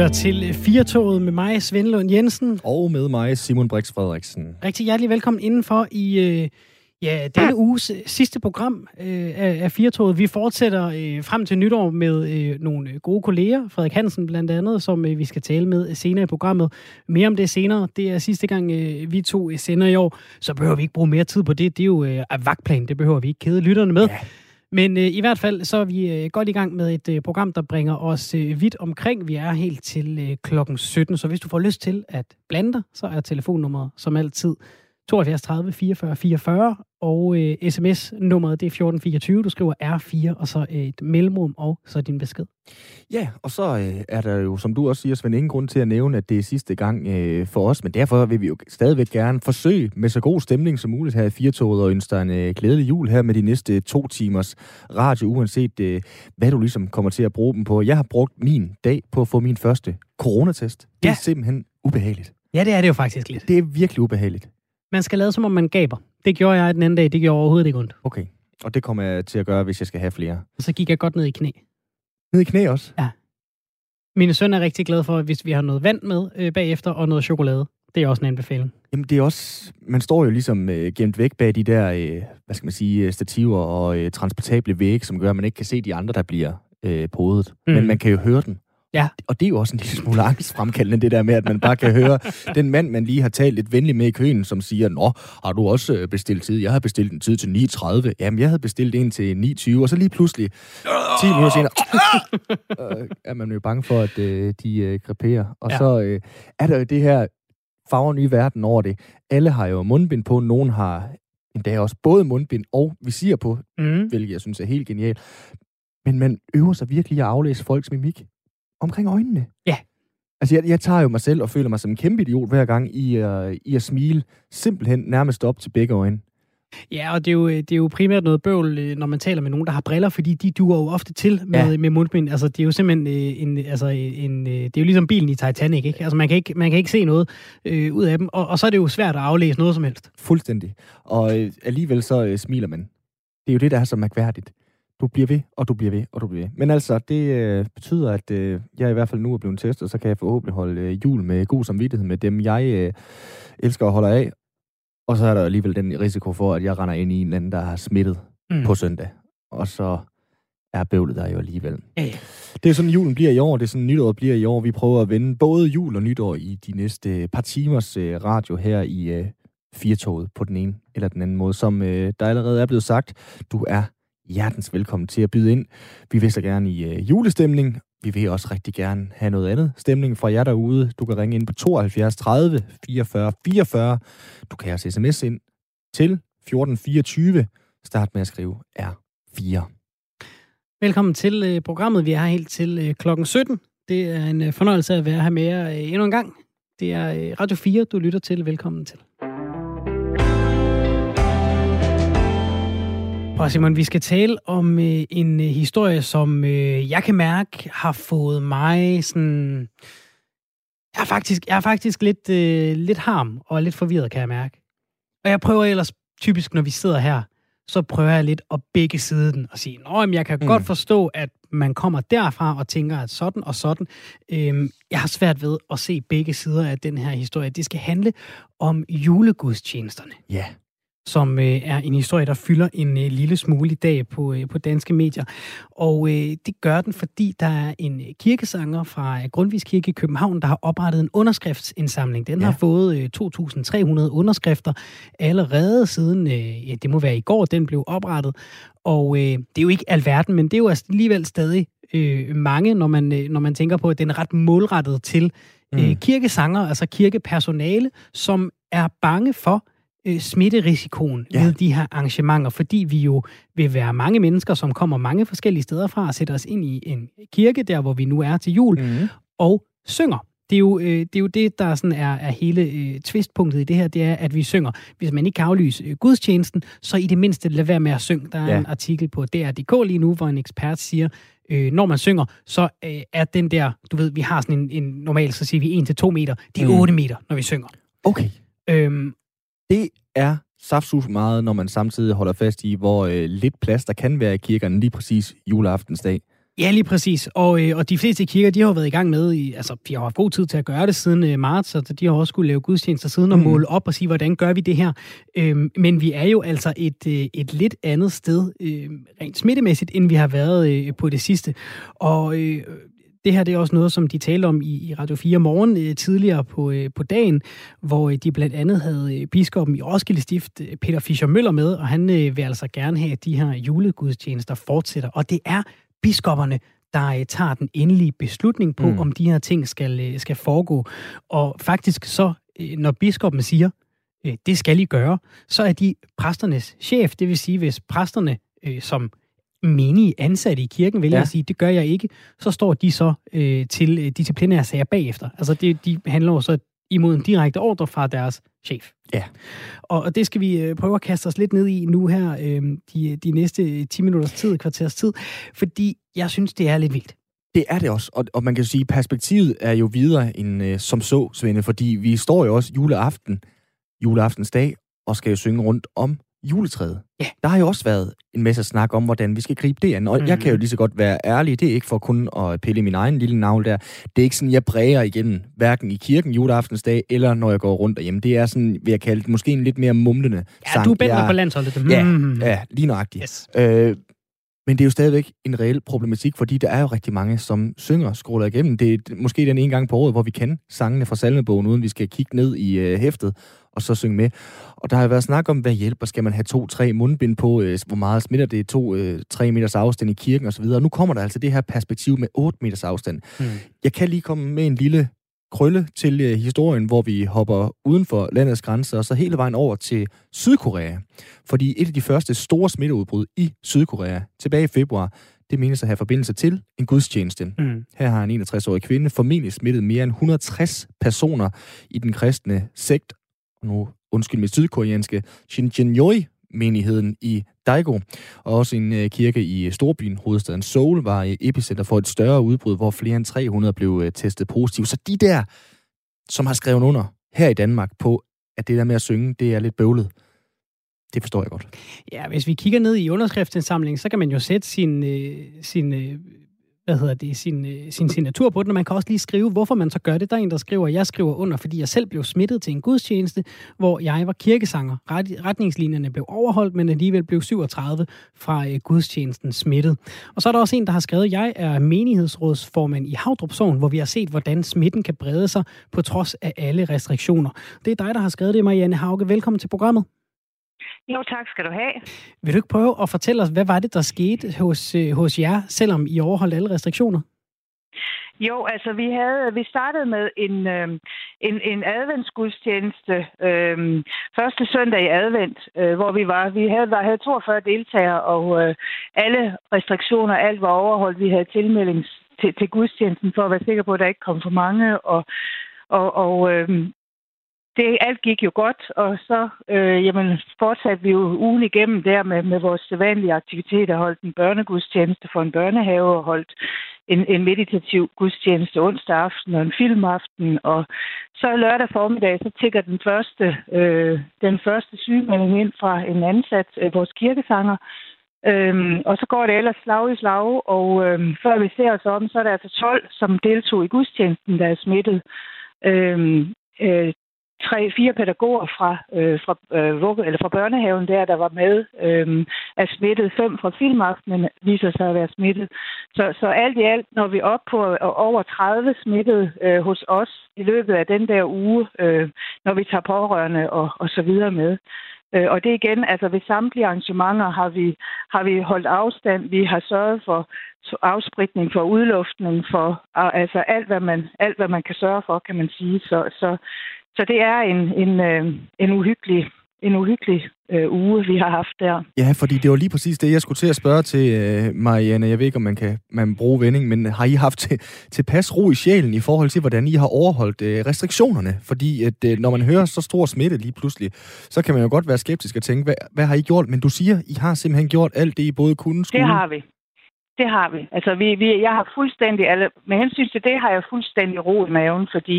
lytter til Firtoget med mig, Svend Lund Jensen. Og med mig, Simon Brix Frederiksen. Rigtig hjertelig velkommen indenfor i øh, ja, denne uges sidste program øh, af, Firtoget. Vi fortsætter øh, frem til nytår med øh, nogle gode kolleger, Frederik Hansen blandt andet, som øh, vi skal tale med senere i programmet. Mere om det senere. Det er sidste gang, øh, vi to sender i år, så behøver vi ikke bruge mere tid på det. Det er jo øh, vagtplan, det behøver vi ikke kede lytterne med. Ja. Men øh, i hvert fald så er vi øh, godt i gang med et øh, program, der bringer os øh, vidt omkring. Vi er helt til øh, klokken 17, så hvis du får lyst til at blande dig, så er telefonnummeret som altid 72 30 44 44, og øh, sms-nummeret det er 1424. Du skriver R4, og så et mellemrum, og så din besked. Ja, og så øh, er der jo, som du også siger, Svend, ingen grund til at nævne, at det er sidste gang øh, for os, men derfor vil vi jo stadigvæk gerne forsøge med så god stemning som muligt her i Firtoget, og ønske dig en øh, glædelig jul her med de næste to timers radio, uanset øh, hvad du ligesom kommer til at bruge dem på. Jeg har brugt min dag på at få min første coronatest. Det ja. er simpelthen ubehageligt. Ja, det er det jo faktisk lidt. Det er virkelig ubehageligt. Man skal lade, som om man gaber. Det gjorde jeg den anden dag. Det gjorde overhovedet ikke ondt. Okay. Og det kommer jeg til at gøre, hvis jeg skal have flere. Og så gik jeg godt ned i knæ. Ned i knæ også? Ja. Mine søn er rigtig glade for, hvis vi har noget vand med øh, bagefter, og noget chokolade. Det er også en anbefaling. Jamen det er også, man står jo ligesom øh, gemt væk bag de der, øh, hvad skal man sige, øh, stativer og øh, transportable vægge, som gør, at man ikke kan se de andre, der bliver øh, podet. Mm. Men man kan jo høre den. Ja. Og det er jo også en lille smule angstfremkaldende, det der med, at man bare kan høre den mand, man lige har talt lidt venligt med i køen, som siger, Nå, har du også øh, bestilt tid? Jeg har bestilt en tid til 9.30. Jamen, jeg havde bestilt en til 9.20, og så lige pludselig, 10 minutter senere, øh, er man jo bange for, at øh, de øh, kreperer. Og ja. så øh, er der jo det her farver nye verden over det. Alle har jo mundbind på, nogen har endda også både mundbind og visir på, mm. hvilket jeg synes er helt genialt. Men man øver sig virkelig at aflæse folks mimik omkring øjnene. Ja. Altså, jeg, jeg tager jo mig selv og føler mig som en kæmpe idiot hver gang i, uh, i at smile simpelthen nærmest op til begge øjne. Ja, og det er, jo, det er jo primært noget bøvl, øh, når man taler med nogen, der har briller, fordi de duer jo ofte til med, ja. med mundbind. Altså, det er jo simpelthen øh, en, altså, en, det er jo ligesom bilen i Titanic, ikke? Altså, man kan ikke, man kan ikke se noget øh, ud af dem, og, og så er det jo svært at aflæse noget som helst. Fuldstændig. Og øh, alligevel så øh, smiler man. Det er jo det, der er så mærkværdigt. Du bliver ved, og du bliver ved, og du bliver ved. Men altså, det øh, betyder, at øh, jeg i hvert fald nu er blevet testet, så kan jeg forhåbentlig holde øh, jul med god samvittighed med dem, jeg øh, elsker og holder af. Og så er der alligevel den risiko for, at jeg render ind i en eller anden, der har smittet mm. på søndag. Og så er bøvlet der jo alligevel. Ja, ja. Det er sådan, julen bliver i år, det er sådan, nytåret bliver i år. Vi prøver at vende både jul og nytår i de næste par timers øh, radio her i øh, Firtoget på den ene eller den anden måde. Som øh, der allerede er blevet sagt, du er hjertens velkommen til at byde ind. Vi vil så gerne i øh, julestemning. Vi vil også rigtig gerne have noget andet stemning fra jer derude. Du kan ringe ind på 72 30 44 44. Du kan også sms ind til 1424. Start med at skrive R4. Velkommen til øh, programmet. Vi er her helt til øh, klokken 17. Det er en øh, fornøjelse at være her med jer øh, endnu en gang. Det er øh, Radio 4, du lytter til. Velkommen til. Og Simon, vi skal tale om øh, en øh, historie, som øh, jeg kan mærke har fået mig sådan... Jeg er faktisk, jeg er faktisk lidt, øh, lidt harm og lidt forvirret, kan jeg mærke. Og jeg prøver ellers typisk, når vi sidder her, så prøver jeg lidt at begge siden og sige, at jeg kan mm. godt forstå, at man kommer derfra og tænker, at sådan og sådan. Øhm, jeg har svært ved at se begge sider af den her historie. Det skal handle om julegudstjenesterne. Ja. Yeah som øh, er en historie, der fylder en øh, lille smule i dag på, øh, på danske medier. Og øh, det gør den, fordi der er en kirkesanger fra Grundvis Kirke i København, der har oprettet en underskriftsindsamling. Den ja. har fået øh, 2.300 underskrifter allerede siden, øh, ja, det må være i går, den blev oprettet. Og øh, det er jo ikke alverden, men det er jo altså alligevel stadig øh, mange, når man, øh, når man tænker på, at den er ret målrettet til øh, mm. kirkesanger, altså kirkepersonale, som er bange for, øh, smitterisikoen ja. ved de her arrangementer, fordi vi jo vil være mange mennesker, som kommer mange forskellige steder fra og sætter os ind i en kirke, der hvor vi nu er til jul, mm. og synger. Det er, jo, øh, det er jo det, der sådan er, er hele øh, tvistpunktet i det her, det er, at vi synger. Hvis man ikke kan aflyse øh, gudstjenesten, så i det mindste lad være med at synge. Der er ja. en artikel på DR.dk lige nu, hvor en ekspert siger, øh, når man synger, så øh, er den der, du ved, vi har sådan en, en normalt, så siger vi 1-2 meter, det er mm. 8 meter, når vi synger. Okay. Øhm, det er saftsus meget, når man samtidig holder fast i, hvor øh, lidt plads der kan være i kirkerne lige præcis juleaftensdag. Ja, lige præcis. Og, øh, og de fleste kirker, de har jo været i gang med, i, altså de har haft god tid til at gøre det siden øh, marts, så de har også skulle lave gudstjenester siden og mm. måle op og sige, hvordan gør vi det her. Øhm, men vi er jo altså et, øh, et lidt andet sted, øh, rent smittemæssigt, end vi har været øh, på det sidste. Og øh, det her det er også noget, som de talte om i, i Radio 4 morgen øh, tidligere på, øh, på dagen, hvor øh, de blandt andet havde øh, biskoppen i Roskilde Stift, øh, Peter Fischer Møller, med, og han øh, vil altså gerne have, at de her julegudstjenester fortsætter. Og det er biskopperne, der øh, tager den endelige beslutning på, mm. om de her ting skal, øh, skal foregå. Og faktisk så, øh, når biskoppen siger, øh, det skal I gøre, så er de præsternes chef, det vil sige, hvis præsterne øh, som menige ansatte i kirken vælger ja. at sige, det gør jeg ikke, så står de så øh, til øh, disciplinære sager bagefter. Altså det, de handler jo så imod en direkte ordre fra deres chef. Ja. Og, og det skal vi øh, prøve at kaste os lidt ned i nu her, øh, de, de næste 10 minutters tid, kvarters tid, fordi jeg synes, det er lidt vildt. Det er det også, og, og man kan sige, perspektivet er jo videre end øh, som så, Svende, fordi vi står jo også juleaften, juleaftensdag, og skal jo synge rundt om juletræet. Ja. Der har jo også været en masse snak om, hvordan vi skal gribe det an. Og mm. jeg kan jo mhm. lige så godt være ærlig, det er ikke for kun at pille min egen lille navl der. Det er ikke sådan, jeg bræger igen, hverken i kirken juleaftensdag, eller når jeg går rundt derhjemme. Det er sådan, vil jeg kalde det, måske en lidt mere mumlende ja, sang. du er bedre jeg... på landsholdet. Mm. Ja, ja, lige nøjagtigt. Yes. Øh, men det er jo stadigvæk en reel problematik, fordi der er jo rigtig mange, som synger, scroller igennem. Det er måske den ene gang på året, hvor vi kan sangene fra salmebogen, uden vi skal kigge ned i øh, hæftet og så synge med. Og der har været snak om, hvad hjælper. Skal man have to-tre mundbind på? Øh, hvor meget smitter det? To-tre øh, meters afstand i kirken osv. Og nu kommer der altså det her perspektiv med 8 meters afstand. Mm. Jeg kan lige komme med en lille krølle til øh, historien, hvor vi hopper uden for landets grænser, og så hele vejen over til Sydkorea. Fordi et af de første store smitteudbrud i Sydkorea tilbage i februar, det menes at have forbindelse til en gudstjeneste. Mm. Her har en 61-årig kvinde formentlig smittet mere end 160 personer i den kristne sekt, nu undskyld mit sydkoreanske, Shinjinjoi menigheden i Daegu, og også en øh, kirke i øh, storbyen, hovedstaden Seoul, var i epicenter for et større udbrud, hvor flere end 300 blev testet positivt. Så de der, som har skrevet under her i Danmark på, at det der med at synge, det er lidt bøvlet, det forstår jeg godt. Ja, hvis vi kigger ned i underskriftsindsamlingen, så kan man jo sætte sin, øh, sin øh, hvad hedder det, sin, øh, sin signatur på den, og man kan også lige skrive, hvorfor man så gør det. Der er en, der skriver, jeg skriver under, fordi jeg selv blev smittet til en gudstjeneste, hvor jeg var kirkesanger. Ret, retningslinjerne blev overholdt, men alligevel blev 37 fra øh, gudstjenesten smittet. Og så er der også en, der har skrevet, jeg er menighedsrådsformand i Havdrup Sogn, hvor vi har set, hvordan smitten kan brede sig på trods af alle restriktioner. Det er dig, der har skrevet det, Marianne Hauge. Velkommen til programmet. Jo, tak skal du have. Vil du ikke prøve at fortælle os, hvad var det, der skete hos, øh, hos jer, selvom I overholdt alle restriktioner? Jo, altså vi havde vi startede med en øh, en, en adventsgudstjeneste øh, første søndag i advent, øh, hvor vi var vi havde var havde 42 deltagere og øh, alle restriktioner alt var overholdt. Vi havde tilmelding til, til gudstjenesten for at være sikker på, at der ikke kom for mange og og, og øh, det alt gik jo godt, og så øh, jamen, fortsatte vi jo ugen igennem der med, med vores sædvanlige aktiviteter, holdt en børnegudstjeneste for en børnehave, og holdt en, en meditativ gudstjeneste onsdag aften og en filmaften, og så lørdag formiddag, så tigger den første, øh, den første sygemelding ind fra en ansat, øh, vores kirkesanger, Øhm, og så går det ellers slag i slag, og øhm, før vi ser os om, så er der altså 12, som deltog i gudstjenesten, der er smittet. Øhm, øh, tre, fire pædagoger fra, øh, fra, øh, eller fra børnehaven der, der var med, øh, er smittet. Fem fra filmaftenen viser sig at være smittet. Så, så alt i alt, når vi er op på øh, over 30 smittet øh, hos os i løbet af den der uge, øh, når vi tager pårørende og, og så videre med. Øh, og det igen, altså ved samtlige arrangementer har vi, har vi holdt afstand. Vi har sørget for afspritning, for udluftning, for altså alt hvad, man, alt, hvad man kan sørge for, kan man sige. Så, så så det er en, en, øh, en uhyggelig en uhyggelig øh, uge, vi har haft der. Ja, fordi det var lige præcis det, jeg skulle til at spørge til, øh, Marianne. Jeg ved ikke, om man kan man bruge vending, men har I haft til, til pas ro i sjælen i forhold til, hvordan I har overholdt øh, restriktionerne? Fordi at, øh, når man hører så stor smitte lige pludselig, så kan man jo godt være skeptisk og tænke, hvad, hvad har I gjort? Men du siger, I har simpelthen gjort alt det, I både kunne skulle. Det har vi. Det har vi. Altså, vi, vi, jeg har fuldstændig, alle, med hensyn til det har jeg fuldstændig ro i maven, fordi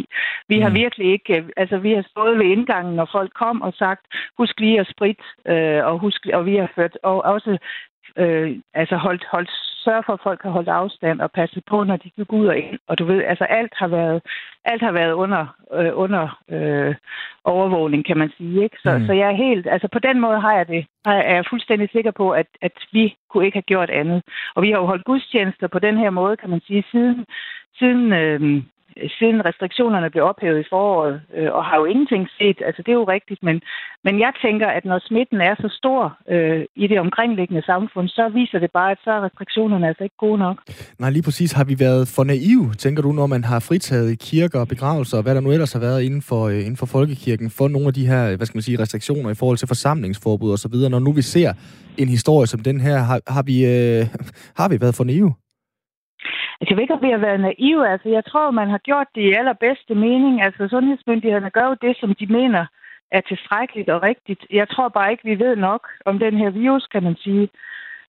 vi mm. har virkelig ikke, altså vi har stået ved indgangen, når folk kom og sagt, husk lige at sprit, øh, og, husk, og vi har ført, og også øh, altså holdt, holdt sørge for, at folk har holdt afstand og passet på, når de gik ud og ind. Og du ved, altså alt har været, alt har været under, øh, under øh, overvågning, kan man sige. Ikke? Så, mm. så jeg er helt, altså på den måde har jeg det, er jeg fuldstændig sikker på, at, at vi kunne ikke have gjort andet. Og vi har jo holdt gudstjenester på den her måde, kan man sige, siden, siden øh, Øh, siden restriktionerne blev ophævet i foråret, øh, og har jo ingenting set. Altså, det er jo rigtigt, men, men jeg tænker, at når smitten er så stor øh, i det omkringliggende samfund, så viser det bare, at så er restriktionerne altså ikke gode nok. Nej, lige præcis. Har vi været for naive, tænker du, når man har fritaget kirker og begravelser, og hvad der nu ellers har været inden for, øh, inden for folkekirken, for nogle af de her, hvad skal man sige, restriktioner i forhold til forsamlingsforbud osv., når nu vi ser en historie som den her, har, har, vi, øh, har vi været for naive? Altså, jeg ved ikke, om vi har været naive. Altså, jeg tror, man har gjort det i allerbedste mening. Altså, sundhedsmyndighederne gør jo det, som de mener er tilstrækkeligt og rigtigt. Jeg tror bare ikke, vi ved nok om den her virus, kan man sige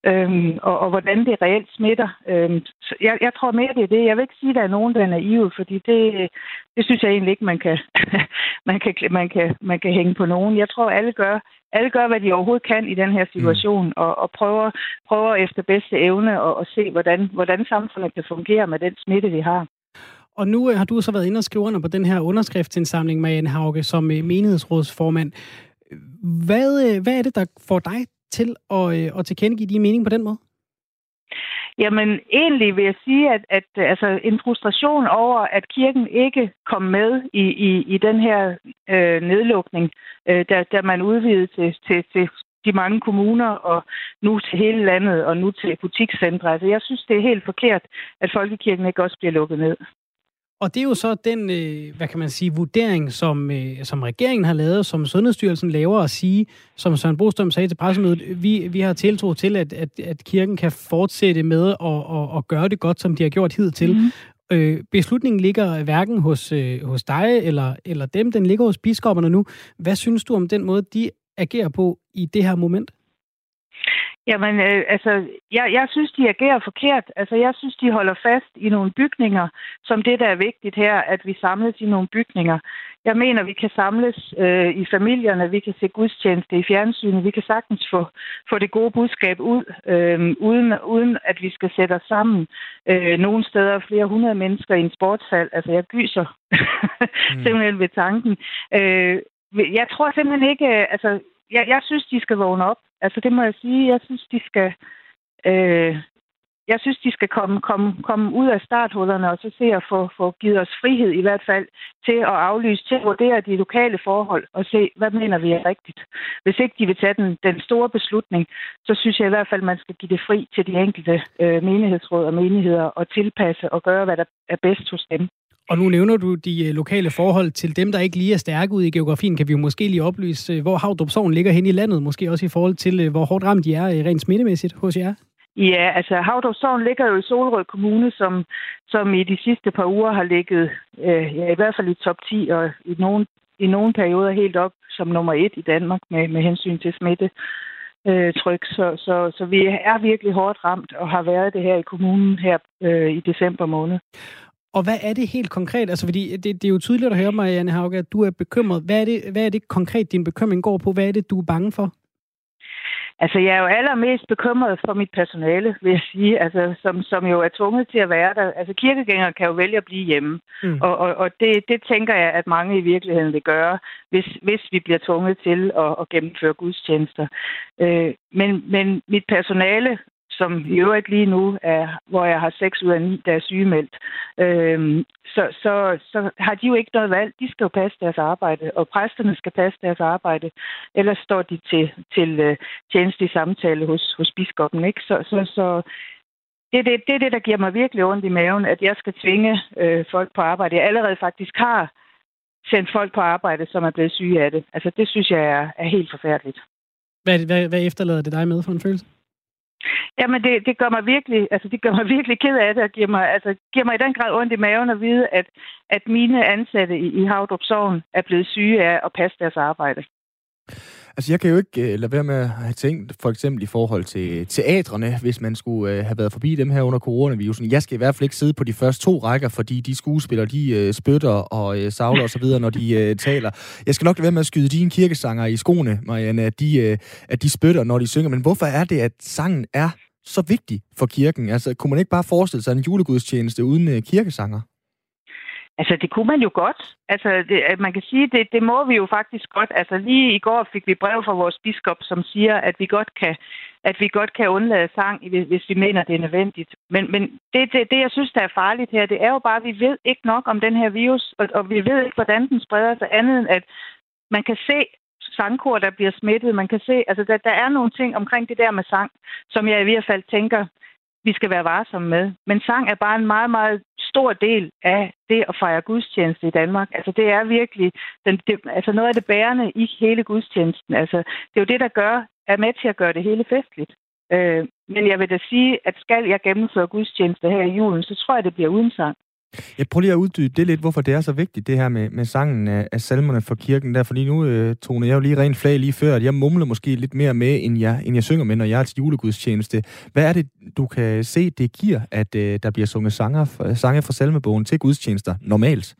øhm, og, og hvordan det reelt smitter. Øhm, så jeg, jeg tror mere, det er det. Jeg vil ikke sige, at der er nogen, der er naive, fordi det, det synes jeg egentlig ikke, man kan, man, kan, man, kan, man kan hænge på nogen. Jeg tror, alle gør, alle gør, hvad de overhovedet kan i den her situation, mm. og, og prøver, prøver efter bedste evne at, at se, hvordan, hvordan samfundet kan fungere med den smitte, vi har. Og nu øh, har du så været inde og skrive under på den her underskriftsindsamling, Marianne Hauge, som øh, menighedsrådsformand. Hvad, øh, hvad er det, der får dig til at, at tilkendegive din mening på den måde? Jamen, egentlig vil jeg sige, at, at øh, altså, en frustration over, at kirken ikke kom med i, i, i den her øh, nedlukning, øh, da, da man udvidede til, til, til de mange kommuner, og nu til hele landet, og nu til butikscentre. Altså, jeg synes, det er helt forkert, at folkekirken ikke også bliver lukket ned. Og det er jo så den, øh, hvad kan man sige, vurdering, som, øh, som regeringen har lavet, som Sundhedsstyrelsen laver at sige, som Søren Brostrøm sagde til pressemødet, vi, vi har tiltro til, at, at, at kirken kan fortsætte med at, at, at gøre det godt, som de har gjort hidtil. Mm. Øh, beslutningen ligger hverken hos, øh, hos dig eller, eller dem, den ligger hos biskopperne nu. Hvad synes du om den måde, de agerer på i det her moment? Jamen, øh, altså, jeg, jeg synes, de agerer forkert. Altså, jeg synes, de holder fast i nogle bygninger, som det, der er vigtigt her, at vi samles i nogle bygninger. Jeg mener, vi kan samles øh, i familierne, vi kan se gudstjeneste i fjernsynet, vi kan sagtens få, få det gode budskab ud, øh, uden, uden at vi skal sætte os sammen. Øh, nogle steder flere hundrede mennesker i en sportshal. Altså, jeg gyser mm. simpelthen ved tanken. Øh, jeg tror simpelthen ikke, altså, jeg, jeg synes, de skal vågne op. Altså, det må jeg sige. Jeg synes, de skal... Øh, jeg synes, de skal komme, komme, komme ud af starthullerne og så se at få, få givet os frihed i hvert fald til at aflyse, til at vurdere de lokale forhold og se, hvad mener vi er rigtigt. Hvis ikke de vil tage den, den store beslutning, så synes jeg i hvert fald, man skal give det fri til de enkelte øh, menighedsråd og menigheder og tilpasse og gøre, hvad der er bedst hos dem. Og nu nævner du de øh, lokale forhold til dem, der ikke lige er stærke ud i geografien. Kan vi jo måske lige oplyse, øh, hvor Havdrup Sogn ligger hen i landet, måske også i forhold til, øh, hvor hårdt ramt de er rent smittemæssigt hos jer? Ja, altså Havdrup Sogn ligger jo i Solrød Kommune, som, som i de sidste par uger har ligget øh, ja, i hvert fald i top 10, og i nogle, i nogle perioder helt op som nummer et i Danmark med, med hensyn til smitte. Øh, tryk. Så, så, så vi er virkelig hårdt ramt og har været det her i kommunen her øh, i december måned. Og hvad er det helt konkret? Altså, fordi det, det er jo tydeligt at høre mig, Janne Hauge, at du er bekymret. Hvad er, det, hvad er det konkret, din bekymring går på? Hvad er det, du er bange for? Altså, jeg er jo allermest bekymret for mit personale, vil jeg sige, altså, som, som jo er tvunget til at være der. Altså, kirkegængere kan jo vælge at blive hjemme, mm. og, og, og det, det tænker jeg, at mange i virkeligheden vil gøre, hvis, hvis vi bliver tvunget til at, at gennemføre gudstjenester. Øh, men, men mit personale som i øvrigt lige nu er, hvor jeg har 6 ud af 9, der er sygemeldt, øh, så, så, så har de jo ikke noget valg. De skal jo passe deres arbejde, og præsterne skal passe deres arbejde. Ellers står de til, til øh, uh, tjeneste i samtale hos, hos biskoppen. Ikke? Så, så, så det, er det, det er det, der giver mig virkelig ondt i maven, at jeg skal tvinge øh, folk på arbejde. Jeg allerede faktisk har sendt folk på arbejde, som er blevet syge af det. Altså, det synes jeg er, er helt forfærdeligt. Hvad, hvad, hvad efterlader det dig med for en følelse? Jamen, det, det gør mig virkelig, altså, det gør mig virkelig ked af det, og giver mig, altså, giver mig i den grad ondt i maven at vide, at, at mine ansatte i, i Havdrup Sogn er blevet syge af at passe deres arbejde. Altså, jeg kan jo ikke uh, lade være med at have tænkt, for eksempel i forhold til teatrene, hvis man skulle uh, have været forbi dem her under coronavirusen. Jeg skal i hvert fald ikke sidde på de første to rækker, fordi de skuespillere, de uh, spytter og uh, savler osv., når de uh, taler. Jeg skal nok lade være med at skyde dine kirkesanger i skoene, Marianne, at de, uh, at de spytter, når de synger. Men hvorfor er det, at sangen er så vigtig for kirken? Altså, kunne man ikke bare forestille sig en julegudstjeneste uden uh, kirkesanger? Altså, det kunne man jo godt. Altså, det, man kan sige, det, det må vi jo faktisk godt. Altså, lige i går fik vi brev fra vores biskop, som siger, at vi godt kan, at vi godt kan undlade sang, hvis vi mener, det er nødvendigt. Men, men det, det, det, jeg synes, der er farligt her, det er jo bare, at vi ved ikke nok om den her virus, og, og vi ved ikke, hvordan den spreder sig andet end, at man kan se sangkor, der bliver smittet. Man kan se, altså der, der er nogle ting omkring det der med sang, som jeg i hvert fald tænker, vi skal være varsomme med. Men sang er bare en meget, meget stor del af det at fejre gudstjeneste i Danmark. Altså det er virkelig den, det, altså noget af det bærende i hele gudstjenesten. Altså det er jo det, der gør, er med til at gøre det hele festligt. Øh, men jeg vil da sige, at skal jeg gennemføre gudstjeneste her i julen, så tror jeg, det bliver uden sang. Jeg prøver lige at uddybe det lidt, hvorfor det er så vigtigt, det her med, med sangen af, af salmerne for kirken der, fordi nu øh, tone jeg jo lige rent flag lige før, at jeg mumler måske lidt mere med, end jeg, end jeg synger med, når jeg er til julegudstjeneste. Hvad er det, du kan se, det giver, at øh, der bliver sunget sanger, sange fra salmebogen til gudstjenester normalt?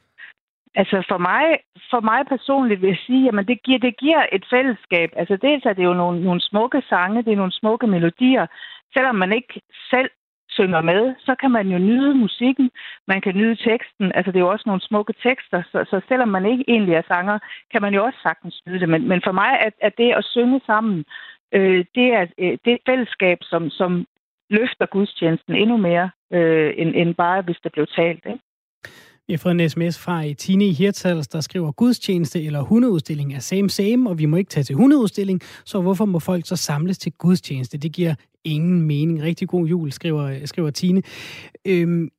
Altså for mig, for mig personligt vil jeg sige, at det giver, det giver et fællesskab. Altså dels er det jo nogle, nogle smukke sange, det er nogle smukke melodier. Selvom man ikke selv synger med, så kan man jo nyde musikken, man kan nyde teksten. Altså, det er jo også nogle smukke tekster, så, så selvom man ikke egentlig er sanger, kan man jo også sagtens nyde det. Men, men for mig er, er det at synge sammen, øh, det, er, øh, det er fællesskab, som, som løfter gudstjenesten endnu mere, øh, end, end bare hvis der blev talt. Ikke? Vi har fået en sms fra Tine i Hirtals, der skriver, gudstjeneste eller hundeudstilling er same same, og vi må ikke tage til hundeudstilling, så hvorfor må folk så samles til gudstjeneste? Det giver ingen mening. Rigtig god jul, skriver, skriver Tine. Øhm,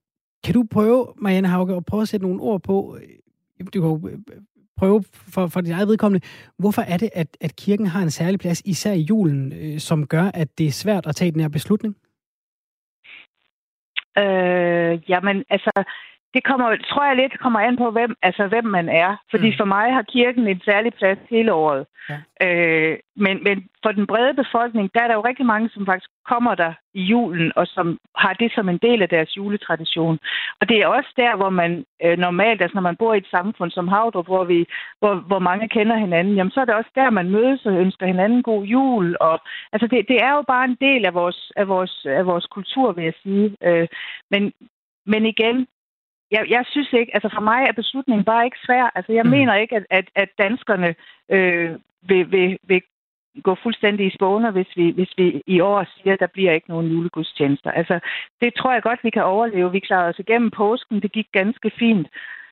kan du prøve, Marianne Hauke, at prøve at sætte nogle ord på, øh, du kan øh, prøve for, for dit eget vedkommende, hvorfor er det, at, at kirken har en særlig plads, især i julen, øh, som gør, at det er svært at tage den her beslutning? Øh, jamen, altså, det kommer, tror jeg lidt kommer an på, hvem, altså, hvem man er. Fordi mm. for mig har kirken en særlig plads hele året. Ja. Øh, men, men for den brede befolkning, der er der jo rigtig mange, som faktisk kommer der i julen, og som har det som en del af deres juletradition. Og det er også der, hvor man øh, normalt, altså når man bor i et samfund som Havdrup, hvor, vi, hvor, hvor mange kender hinanden, jamen så er det også der, man mødes og ønsker hinanden god jul. Og, altså det, det er jo bare en del af vores, af vores, af vores kultur, vil jeg sige. Øh, men, men igen, jeg, jeg synes ikke, altså for mig er beslutningen bare ikke svær. Altså jeg mm. mener ikke, at, at, at danskerne øh, vil, vil, vil gå fuldstændig i spåner, hvis vi, hvis vi i år siger, at der bliver ikke nogen julegudstjenester. Altså, det tror jeg godt, vi kan overleve. Vi klarede os igennem påsken. Det gik ganske fint.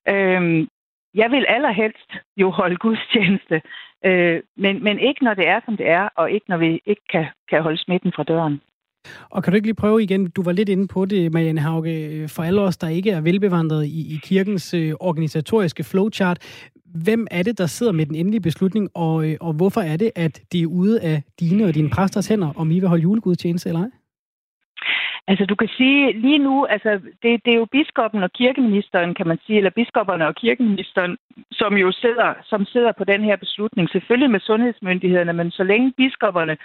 Øhm, jeg vil allerhelst jo holde gudstjeneste, øh, men, men ikke når det er, som det er, og ikke når vi ikke kan, kan holde smitten fra døren. Og kan du ikke lige prøve igen, du var lidt inde på det, Marianne Hauge, øh, for alle os, der ikke er velbevandret i, i kirkens øh, organisatoriske flowchart. Hvem er det, der sidder med den endelige beslutning, og, øh, og hvorfor er det, at det er ude af dine og dine præsters hænder, om I vil holde julegudstjeneste eller ej? Altså, du kan sige, lige nu, altså, det, det er jo biskoppen og kirkeministeren, kan man sige, eller biskopperne og kirkeministeren, som jo sidder, som sidder på den her beslutning. Selvfølgelig med sundhedsmyndighederne, men så længe biskopperne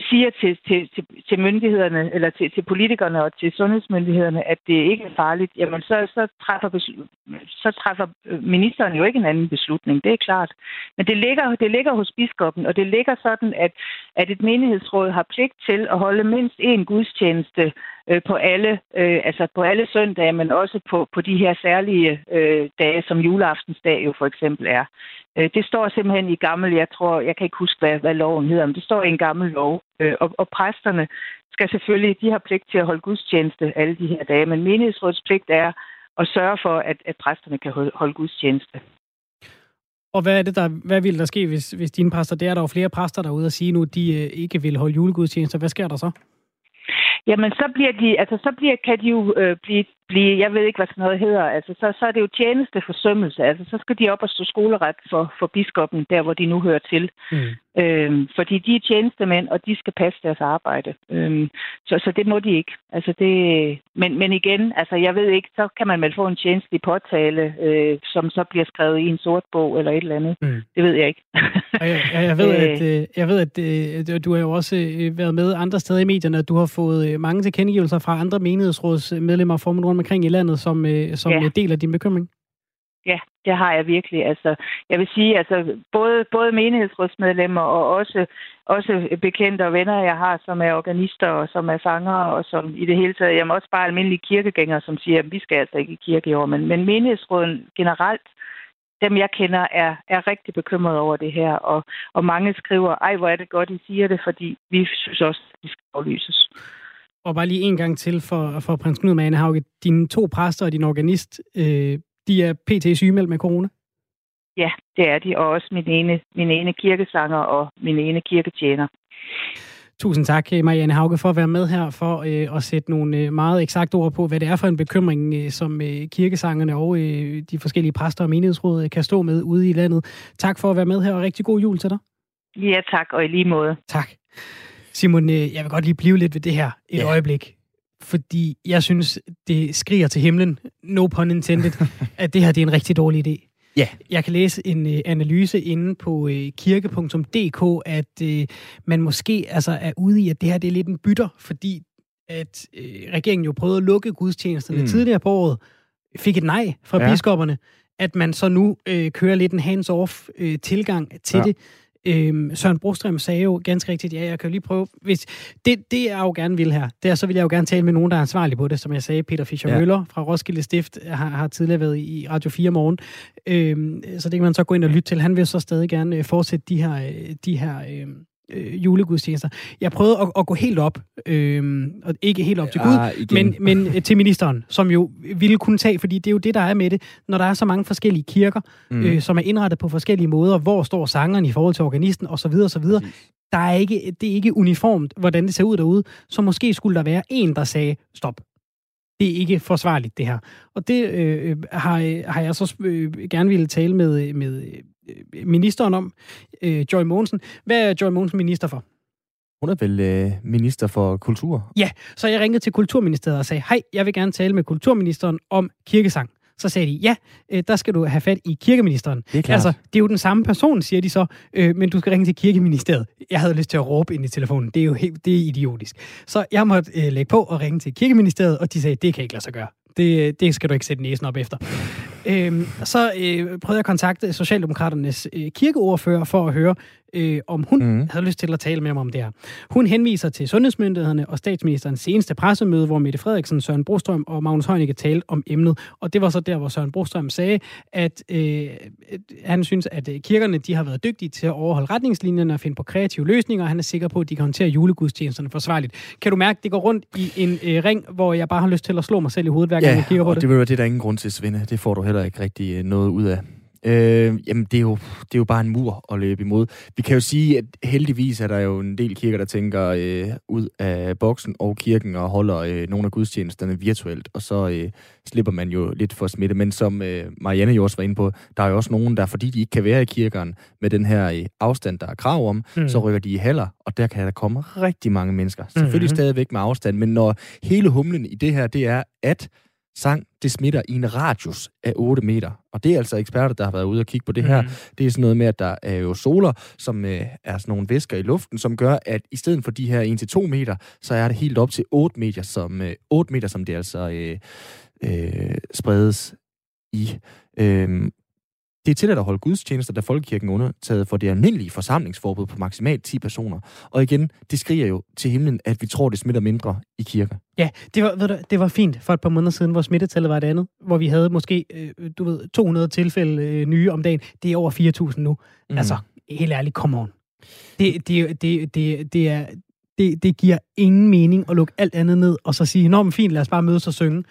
siger til, til, til, til myndighederne, eller til, til politikerne og til sundhedsmyndighederne, at det ikke er farligt, jamen så, så, træffer, så træffer øh, ministeren jo ikke en anden beslutning. Det er klart. Men det ligger, det ligger hos biskoppen, og det ligger sådan, at, at et menighedsråd har pligt til at holde mindst én gudstjeneste øh, på alle, øh, altså på alle søndage, men også på, på de her særlige øh, dage, som juleaftensdag jo for eksempel er. Øh, det står simpelthen i gammel, jeg tror, jeg kan ikke huske, hvad, hvad loven hedder, men det står i en gammel lov. Øh, og, og præsterne skal selvfølgelig, de har pligt til at holde gudstjeneste alle de her dage, men menighedsrådets pligt er at sørge for, at, at præsterne kan holde, holde gudstjeneste. Og hvad er det der, hvad vil der ske, hvis, hvis dine præster, der er der jo flere præster derude og sige nu, at de øh, ikke vil holde julegudstjenester. Hvad sker der så? Jamen, så bliver de, altså så bliver, kan de jo øh, blive blive, jeg ved ikke, hvad sådan noget hedder, altså så, så er det jo tjenesteforsømmelse, altså så skal de op og stå skoleret for, for biskoppen, der hvor de nu hører til. Mm. Øhm, fordi de er tjenestemænd, og de skal passe deres arbejde. Øhm, så, så det må de ikke. Altså det, men, men igen, altså jeg ved ikke, så kan man vel få en tjenestelig påtale, øh, som så bliver skrevet i en sort bog eller et eller andet. Mm. Det ved jeg ikke. jeg, jeg, ved, at, øh, jeg ved, at øh, du har jo også øh, været med andre steder i medierne, at du har fået mange tilkendegivelser fra andre menighedsrådsmedlemmer og rundt omkring i landet, som, som ja. deler din bekymring. Ja, det har jeg virkelig. Altså, jeg vil sige, altså både, både menighedsrådsmedlemmer og også, også bekendte og venner, jeg har, som er organister og som er sanger og som i det hele taget, jamen også bare almindelige kirkegængere, som siger, at vi skal altså ikke i kirke i år. Men, men menighedsråden generelt, dem jeg kender, er, er rigtig bekymrede over det her. Og, og mange skriver, ej hvor er det godt, I siger det, fordi vi synes også, at det skal aflyses. Og bare lige en gang til for, for prins Knud Manehauge. Dine to præster og din organist, øh, de er pt. sygemeldt med corona? Ja, det er de, og også min ene, min ene kirkesanger og min ene kirketjener. Tusind tak, Marianne Hauge, for at være med her, for øh, at sætte nogle øh, meget eksakte ord på, hvad det er for en bekymring, øh, som øh, kirkesangerne og øh, de forskellige præster og menighedsråd øh, kan stå med ude i landet. Tak for at være med her, og rigtig god jul til dig. Ja, tak, og i lige måde. Tak. Simon, øh, jeg vil godt lige blive lidt ved det her et ja. øjeblik fordi jeg synes, det skriger til himlen, no pun intended, at det her det er en rigtig dårlig idé. Ja. Jeg kan læse en uh, analyse inde på uh, kirke.dk, at uh, man måske altså, er ude i, at det her det er lidt en bytter, fordi at uh, regeringen jo prøvede at lukke gudstjenesterne mm. tidligere på året, fik et nej fra ja. biskopperne, at man så nu uh, kører lidt en hands-off uh, tilgang til ja. det. Øhm, Søren Brostrøm sagde jo ganske rigtigt, ja, jeg kan jo lige prøve, hvis det, det jeg jo gerne vil her, det er, så vil jeg jo gerne tale med nogen, der er ansvarlig på det, som jeg sagde, Peter Fischer Møller ja. fra Roskilde Stift har, har tidligere været i Radio 4 morgen, øhm, så det kan man så gå ind og lytte til. Han vil så stadig gerne øh, fortsætte de her, øh, de her øh, øh, julegudstjenester. Jeg prøvede at, at gå helt op, øh, og ikke helt op til Gud, ah, men, men øh, til ministeren, som jo ville kunne tage, fordi det er jo det, der er med det, når der er så mange forskellige kirker, mm. øh, som er indrettet på forskellige måder, hvor står sangeren i forhold til organisten osv. osv. Der er ikke, det er ikke uniformt, hvordan det ser ud derude, så måske skulle der være en, der sagde, stop, det er ikke forsvarligt, det her. Og det øh, har, har jeg så øh, gerne ville tale med, med Øh, ministeren om, øh, Joy Mogensen. Hvad er Joy Mogensen minister for? Hun er vel øh, minister for kultur? Ja, så jeg ringede til Kulturministeriet og sagde, hej, jeg vil gerne tale med kulturministeren om kirkesang. Så sagde de, ja, øh, der skal du have fat i kirkeministeren. Det er klart. Altså, det er jo den samme person, siger de så, øh, men du skal ringe til kirkeministeriet. Jeg havde lyst til at råbe ind i telefonen. Det er jo helt, det er idiotisk. Så jeg måtte øh, lægge på og ringe til kirkeministeriet, og de sagde, det kan ikke lade sig gøre. Det, det skal du ikke sætte næsen op efter. Øhm, så øh, prøvede jeg at kontakte Socialdemokraternes øh, kirkeordfører for at høre, øh, om hun mm. havde lyst til at tale med mig om det her. Hun henviser til sundhedsmyndighederne og statsministerens seneste pressemøde, hvor Mette Frederiksen, Søren Brostrøm og Magnus Heunicke talte om emnet. Og det var så der, hvor Søren Brostrøm sagde, at øh, han synes, at øh, kirkerne de har været dygtige til at overholde retningslinjerne og finde på kreative løsninger, og han er sikker på, at de kan håndtere julegudstjenesterne forsvarligt. Kan du mærke, at det går rundt i en øh, ring, hvor jeg bare har lyst til at slå mig selv i hovedet, hver gang ja, jeg kigger på det? det vil være det, der er ingen grund til, Svende. Det får du heller ikke rigtig øh, noget ud af. Øh, jamen, det er, jo, det er jo bare en mur at løbe imod. Vi kan jo sige, at heldigvis er der jo en del kirker, der tænker øh, ud af boksen og kirken og holder øh, nogle af gudstjenesterne virtuelt, og så øh, slipper man jo lidt for smitte. Men som øh, Marianne jo også var inde på, der er jo også nogen, der fordi de ikke kan være i kirkeren med den her øh, afstand, der er krav om, mm. så rykker de i haller, og der kan der komme rigtig mange mennesker. Selvfølgelig mm-hmm. stadigvæk med afstand, men når hele humlen i det her, det er, at sang, det smitter i en radius af 8 meter. Og det er altså eksperter, der har været ude og kigge på det her. Mm. Det er sådan noget med, at der er jo soler, som øh, er sådan nogle væsker i luften, som gør, at i stedet for de her 1-2 meter, så er det helt op til 8 meter, som, øh, 8 meter, som det altså øh, øh, spredes i. Øh, det er tilladt at holde gudstjenester, da folkekirken er undertaget for det almindelige forsamlingsforbud på maksimalt 10 personer. Og igen, det skriger jo til himlen, at vi tror, det smitter mindre i kirker. Ja, det var, ved du, det var fint for et par måneder siden, hvor smittetallet var et andet, hvor vi havde måske, øh, du ved, 200 tilfælde øh, nye om dagen. Det er over 4.000 nu. Mm. Altså, helt ærligt, come on. Det, det, det, det, det, er, det, det giver ingen mening at lukke alt andet ned, og så sige, nå, men fint, lad os bare mødes og synge.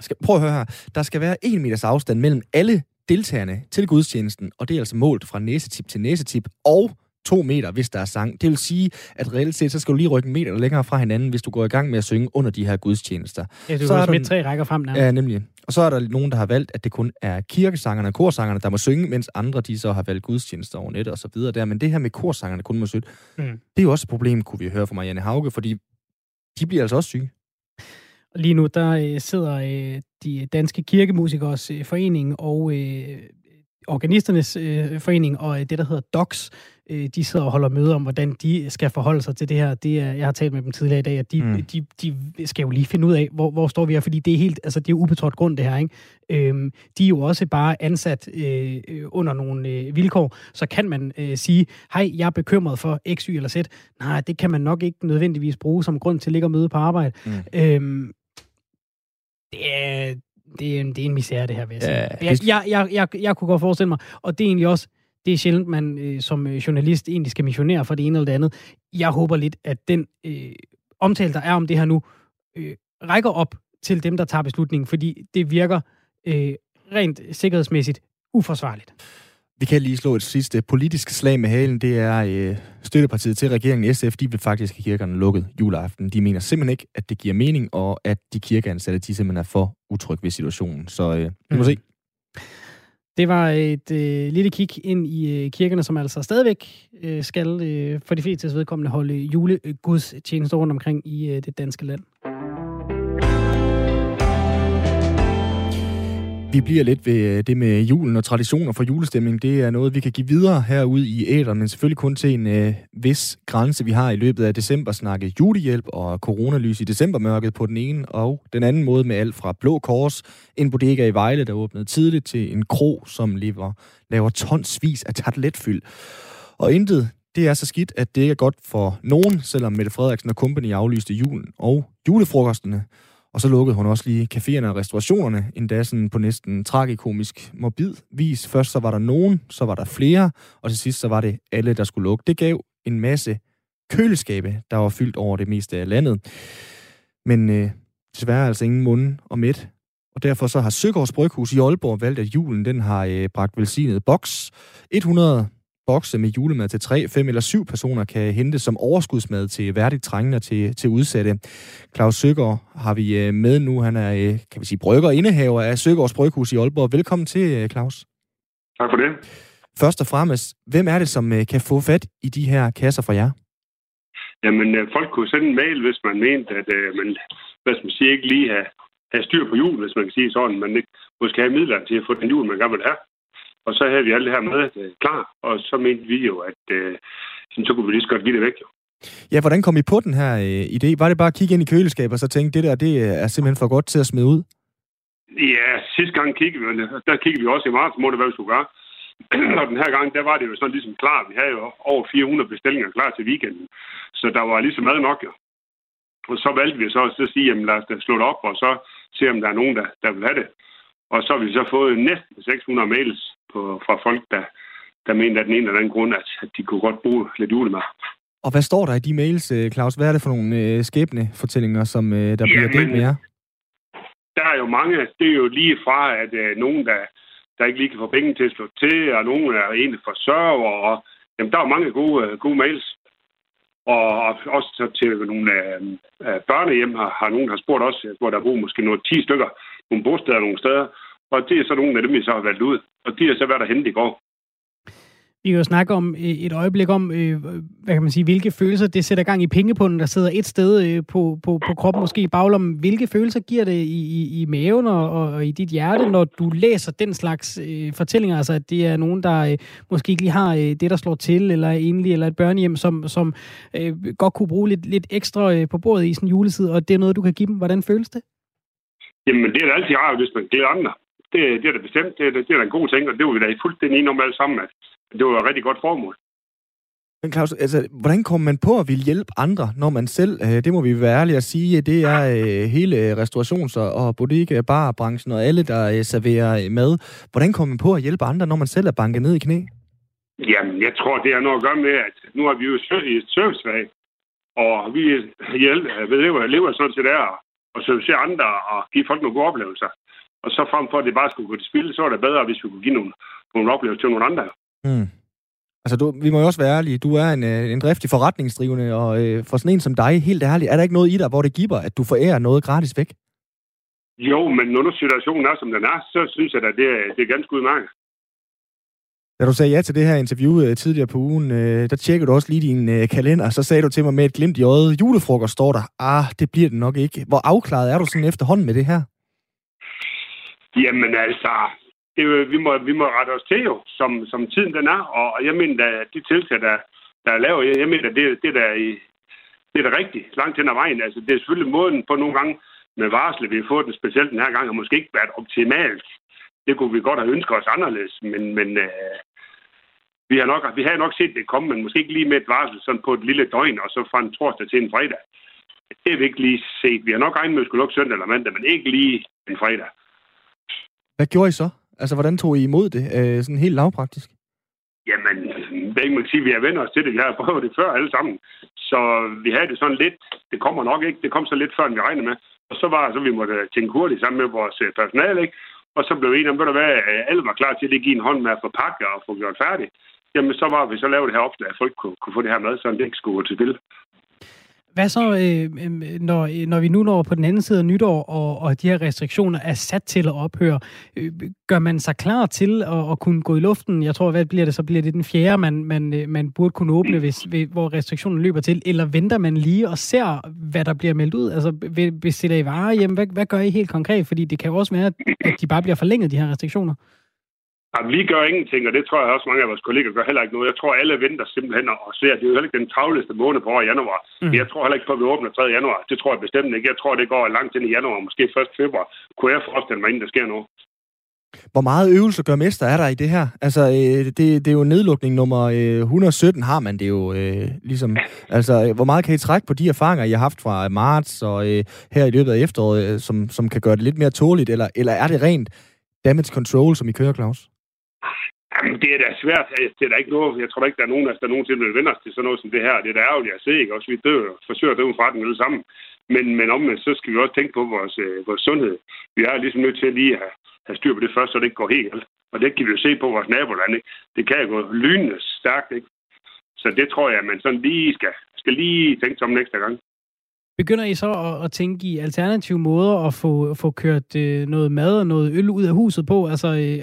Skal, prøv at høre her. Der skal være en meters afstand mellem alle deltagerne til gudstjenesten, og det er altså målt fra næsetip til næsetip, og to meter, hvis der er sang. Det vil sige, at reelt set, så skal du lige rykke en meter længere fra hinanden, hvis du går i gang med at synge under de her gudstjenester. Ja, du så er der, tre rækker frem nærmest. Ja, nemlig. Og så er der nogen, der har valgt, at det kun er kirkesangerne og korsangerne, der må synge, mens andre de så har valgt gudstjenester over net og så videre der. Men det her med korsangerne kun må synge, Mm. det er jo også et problem, kunne vi høre fra Marianne Hauge, fordi de bliver altså også syge. Lige nu der øh, sidder øh, de danske kirkemusikers øh, forening og øh, organisternes øh, forening og øh, det, der hedder DOCS, øh, de sidder og holder møde om, hvordan de skal forholde sig til det her. Det er, jeg har talt med dem tidligere i dag, at de, Mm. de, de skal jo lige finde ud af, hvor, hvor står vi her, fordi det er helt, altså det er ubetrådt grund, det her, ikke? Øhm, de er jo også bare ansat øh, øh, under nogle øh, vilkår, så kan man øh, sige, hej, jeg er bekymret for X, Y eller Z. Nej, det kan man nok ikke nødvendigvis bruge som grund til at ligge og møde på arbejde. Mm. Øhm, det er, det er, en, det er en misære, det her, vil jeg sige. Ja, jeg, jeg, jeg, jeg, jeg kunne godt forestille mig, og det er egentlig også, det er sjældent, man øh, som øh, journalist egentlig skal missionere for det ene eller det andet. Jeg håber lidt, at den øh, omtale, der er om det her nu, øh, rækker op til dem, der tager beslutningen, fordi det virker øh, rent sikkerhedsmæssigt uforsvarligt. Vi kan lige slå et sidste politisk slag med halen. Det er øh, støttepartiet til regeringen SF. De vil faktisk have kirkerne lukket juleaften. De mener simpelthen ikke, at det giver mening, og at de kirkeansatte de simpelthen er for utrygge ved situationen. Så øh, vi må Mm. se. Det var et øh, lille kig ind i øh, kirkerne, som altså stadigvæk øh, skal øh, for de fleste vedkommende holde julegudstjenester rundt omkring i øh, det danske land. Vi bliver lidt ved øh, det med julen og traditioner for julestemning. Det er noget, vi kan give videre herude i æderen, men selvfølgelig kun til en øh, vis grænse. Vi har i løbet af december snakket julehjælp og coronalys i decembermørket på den ene, og den anden måde med alt fra Blå Kors, en bodega i Vejle, der åbnede tidligt, til en kro, som lever, laver tonsvis af tartletfyld. Og intet, det er så skidt, at det ikke er godt for nogen, selvom Mette Frederiksen og company aflyste julen og julefrokostene. Og så lukkede hun også lige caféerne og restaurationerne, endda sådan på næsten tragikomisk morbid vis. Først så var der nogen, så var der flere, og til sidst så var det alle, der skulle lukke. Det gav en masse køleskabe, der var fyldt over det meste af landet. Men øh, desværre altså ingen munde og mæt. Og derfor så har Søgaards Bryghus i Aalborg valgt, at julen den har øh, bragt velsignet boks. 100 bokse med julemad til 3, 5 eller 7 personer kan hente som overskudsmad til værdigt trængende og til, til udsatte. Claus Søgaard har vi øh, med nu. Han er, øh, kan vi sige, brygger og indehaver af Søgaards Bryghus i Aalborg. Velkommen til, øh, Claus. Tak for det. Først og fremmest, hvem er det, som kan få fat i de her kasser for jer? Jamen, folk kunne sende en mail, hvis man mente, at øh, man, hvad skal man sige, ikke lige have, have styr på jul, hvis man kan sige sådan. Man ikke måske have midler til at få den jul, man gerne vil have. Og så havde vi alt det her med øh, klar, og så mente vi jo, at øh, så kunne vi lige så godt give det væk. Jo. Ja, hvordan kom I på den her øh, idé? Var det bare at kigge ind i køleskabet og så tænke, det der, det er simpelthen for godt til at smide ud? Ja, sidste gang kiggede vi, der kiggede vi også i marts måned, hvad vi skulle gøre. og den her gang, der var det jo sådan ligesom klar. Vi havde jo over 400 bestillinger klar til weekenden. Så der var ligesom mad nok, jo. Og så valgte vi så at sige, jamen lad os da slå det op, og så se, om der er nogen, der, der vil have det. Og så har vi så fået næsten 600 mails på, fra folk, der, der mente af den ene eller anden grund, at, at de kunne godt bruge lidt julemad. Og hvad står der i de mails, øh, Claus? Hvad er det for nogle øh, skæbnefortællinger, som øh, der bliver Jamen, delt med jer? Der er jo mange, det er jo lige fra, at øh, nogen, der, der ikke lige kan få penge til at slå til, og nogen er egentlig forsørger, og jamen, der er jo mange gode, øh, gode mails. Og, og også så til nogle øh, børnehjem har, har nogen har spurgt os, hvor der bor måske nogle 10 stykker, nogle bosteder nogle steder. Og det er så nogle af dem, vi så har valgt ud. Og de har så været der hente i går. Vi kan jo snakke om øh, et øjeblik om, øh, hvad kan man sige, hvilke følelser det sætter gang i pengepunden, der sidder et sted øh, på, på, på kroppen, måske i baglommen. Hvilke følelser giver det i, i, i maven og, og, i dit hjerte, når du læser den slags øh, fortællinger? Altså, at det er nogen, der øh, måske ikke lige har øh, det, der slår til, eller enlig, eller et børnehjem, som, som øh, godt kunne bruge lidt, lidt ekstra øh, på bordet i sådan en juletid, og det er noget, du kan give dem. Hvordan føles det? Jamen, det er da altid rart, hvis man glæder andre. Det, det er da bestemt. Det, er, det er da en god ting, og det var vi da fuldstændig enige om alle sammen, at det var et rigtig godt formål. Men Claus, altså, hvordan kommer man på at ville hjælpe andre, når man selv, øh, det må vi være ærlige at sige, det er øh, hele restaurations- og bodega, barbranchen og alle, der øh, serverer øh, mad. Hvordan kommer man på at hjælpe andre, når man selv er banket ned i knæ? Jamen, jeg tror, det har noget at gøre med, at nu er vi jo i et servicefag, og vi hjælper, lever, lever sådan set der og servicere andre og give folk nogle gode oplevelser. Og så frem for, at det bare skulle gå til spil, så er det bedre, hvis vi kunne give nogle, nogle oplevelser til nogle andre. Mm. Altså, du, vi må jo også være ærlige. Du er en, øh, en driftig forretningsdrivende, og øh, for sådan en som dig, helt ærligt, er der ikke noget i dig, hvor det giver, at du forærer noget gratis væk? Jo, men når situationen er, som den er, så synes jeg at det, er, det er ganske udmærket. Da du sagde ja til det her interview øh, tidligere på ugen, øh, der tjekkede du også lige din kalender, så sagde du til mig med et glimt i øjet, julefrokost står der. Ah, det bliver det nok ikke. Hvor afklaret er du sådan efterhånden med det her? Jamen altså, det, vi, må, vi må rette os til jo, som, som tiden den er, og jeg mener, at de tiltag, der, der er lavet, jeg, jeg mener, det, det, der er, det er da rigtigt, langt hen ad vejen. Altså, det er selvfølgelig måden på nogle gange med varsle, vi har fået den specielt den her gang, har måske ikke været optimalt. Det kunne vi godt have ønsket os anderledes, men, men øh, vi har nok, vi har nok set det komme, men måske ikke lige med et varsel sådan på et lille døgn, og så fra en torsdag til en fredag. Det har vi ikke lige set. Vi har nok regnet med, at skulle lukke søndag eller mandag, men ikke lige en fredag. Hvad gjorde I så? Altså, hvordan tog I imod det? Øh, sådan helt lavpraktisk? Jamen, det ikke man sige, vi har vendt os til det. Vi har prøvet det før alle sammen. Så vi havde det sådan lidt, det kommer nok ikke, det kom så lidt før, end vi regnede med. Og så var så vi måtte tænke hurtigt sammen med vores øh, personale, ikke? Og så blev vi enige om, ved du hvad, øh, alle var klar til at give en hånd med at få pakke og få gjort færdigt jamen så var vi så lavet det her opslag, at folk kunne, kunne få det her med, så det ikke skulle gå til spil. Hvad så, øh, øh når, øh, når vi nu når på den anden side af nytår, og, og de her restriktioner er sat til at ophøre, øh, gør man sig klar til at, at kunne gå i luften? Jeg tror, hvad bliver det så? Bliver det den fjerde, man, man, øh, man burde kunne åbne, hvis, hvor restriktionen løber til? Eller venter man lige og ser, hvad der bliver meldt ud? Altså, bestiller I varer hjem? Hvad, hvad gør I helt konkret? Fordi det kan jo også være, at de bare bliver forlænget, de her restriktioner. Ja, vi gør ingenting, og det tror jeg også mange af vores kolleger gør heller ikke noget. Jeg tror, alle venter simpelthen og ser. Det er jo heller ikke den travleste måned på år i januar. Mm. Jeg tror heller ikke på, at vi åbner 3. januar. Det tror jeg bestemt ikke. Jeg tror, det går langt ind i januar, måske 1. februar. Kunne jeg forestille mig, inden der sker noget. Hvor meget øvelse gør mester er der i det her? Altså, øh, det, det er jo nedlukning nummer øh, 117 har man det jo øh, ligesom. Altså, øh, hvor meget kan I trække på de erfaringer, I har haft fra marts og øh, her i løbet af efteråret, øh, som, som kan gøre det lidt mere tåligt? Eller, eller er det rent damage control, som I kører, Claus? Jamen, det er da svært. Det er da ikke noget. Jeg tror ikke, der er nogen af os, der nogensinde vil vende os til sådan noget som det her. Det er da ærgerligt at se, ikke? Også vi dør, forsøger at dø fra den alle sammen. Men, men omvendt, så skal vi også tænke på vores, øh, vores sundhed. Vi er ligesom nødt til at lige have, have styr på det først, så det ikke går helt. Og det kan vi jo se på vores naboland. Ikke? Det kan jo gå lynende stærkt. Ikke? Så det tror jeg, at man sådan lige skal, skal lige tænke sig om næste gang. Begynder I så at, at tænke i alternative måder at få, få kørt øh, noget mad og noget øl ud af huset på? Altså øh,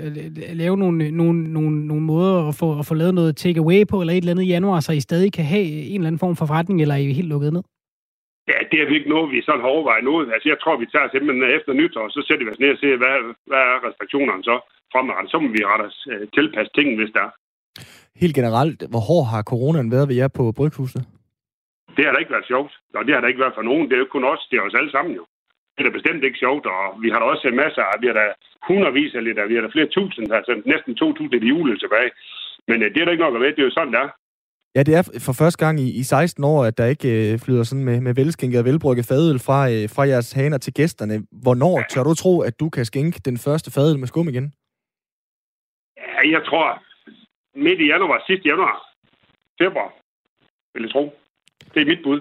lave nogle, nogle, nogle, nogle måder at få, at få lavet noget take-away på, eller et eller andet i januar, så I stadig kan have en eller anden form for forretning, eller er I helt lukket ned? Ja, det er ikke noget, vi sådan har overvejet nu. Altså, jeg tror, vi tager simpelthen efter nytår, så sætter vi os ned og ser, hvad, hvad er restriktionerne så fremadrettet. Så må vi rette os øh, tilpasse tingene, hvis der er. Helt generelt, hvor hård har coronaen været ved jer på Bryghuset? Det har da ikke været sjovt. Og det har da ikke været for nogen. Det er jo kun os. Det er os alle sammen jo. Det er da bestemt ikke sjovt, og vi har da også set masser af, vi har da hundredvis af lidt, vi har da flere tusind, altså næsten 2.000 jule tilbage. Men øh, det er der ikke nok at ved, det er jo sådan, der. Ja, det er for første gang i, i 16 år, at der ikke øh, flyder sådan med, med velskænket og velbrygget fadøl fra, øh, fra jeres haner til gæsterne. Hvornår ja. tør du tro, at du kan skænke den første fadøl med skum igen? Ja, jeg tror midt i januar, sidste januar, februar, vil jeg tro. Det er mit bud.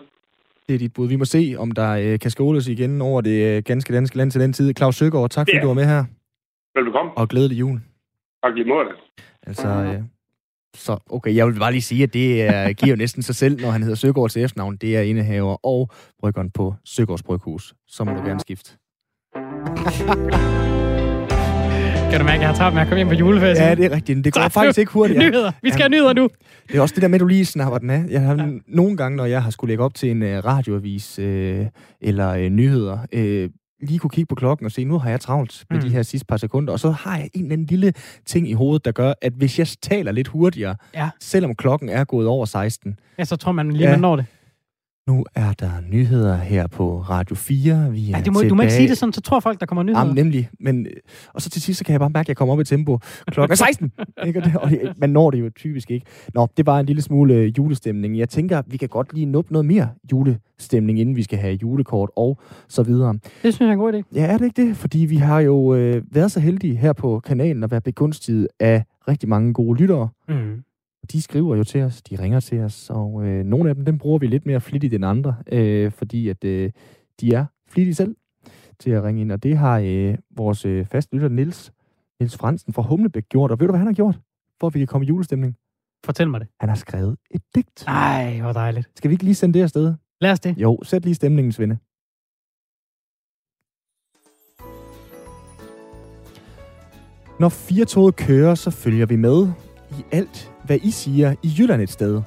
Det er dit bud. Vi må se, om der øh, kan skåles igen over det øh, ganske danske land til den tid. Claus Søgaard, tak fordi du var med her. Velbekomme. Og glædelig jul. Tak lige måde. Altså, øh, så okay, jeg vil bare lige sige, at det er, giver jo næsten sig selv, når han hedder Søgaard til efternavn. Det er indehaver og bryggeren på Søgaards Bryghus. Så må du gerne skifte. Kan du mærke, at jeg har travlt med at komme ind på julefest? Ja, det er rigtigt. Det går tak, faktisk ikke hurtigt. Nyheder. Vi skal have nyheder nu. Det er også det der med, at du lige snapper den af. Jeg har ja. nogle gange, når jeg har skulle lægge op til en uh, radioavis uh, eller uh, nyheder, uh, lige kunne kigge på klokken og se, nu har jeg travlt med mm. de her sidste par sekunder, og så har jeg en eller anden lille ting i hovedet, der gør, at hvis jeg taler lidt hurtigere, ja. selvom klokken er gået over 16... Ja, så tror man lige, ja, man når det. Nu er der nyheder her på Radio 4. Vi er Ej, det må, du må ikke sige det sådan, så tror folk, der kommer nyheder. Jamen, nemlig. Men, og så til sidst, så kan jeg bare mærke, at jeg kommer op i tempo. Klokken er 16! ikke? Og det, man når det jo typisk ikke. Nå, det var en lille smule øh, julestemning. Jeg tænker, vi kan godt lige nuppe noget mere julestemning, inden vi skal have julekort og så videre. Det synes jeg er en god idé. Ja, er det ikke det? Fordi vi har jo øh, været så heldige her på kanalen at være begunstiget af rigtig mange gode lyttere. Mm de skriver jo til os, de ringer til os, og øh, nogle af dem, dem bruger vi lidt mere flittigt end andre, øh, fordi at øh, de er flittige selv til at ringe ind, og det har øh, vores øh, faste lytter Nils, Nils Fransen fra Humlebæk gjort, og ved du, hvad han har gjort, for at vi kan komme i julestemning? Fortæl mig det. Han har skrevet et digt. Ej, hvor dejligt. Skal vi ikke lige sende det afsted? Lad os det. Jo, sæt lige stemningen, Svende. Når firetoget kører, så følger vi med i alt, hvad I siger i Jylland et sted.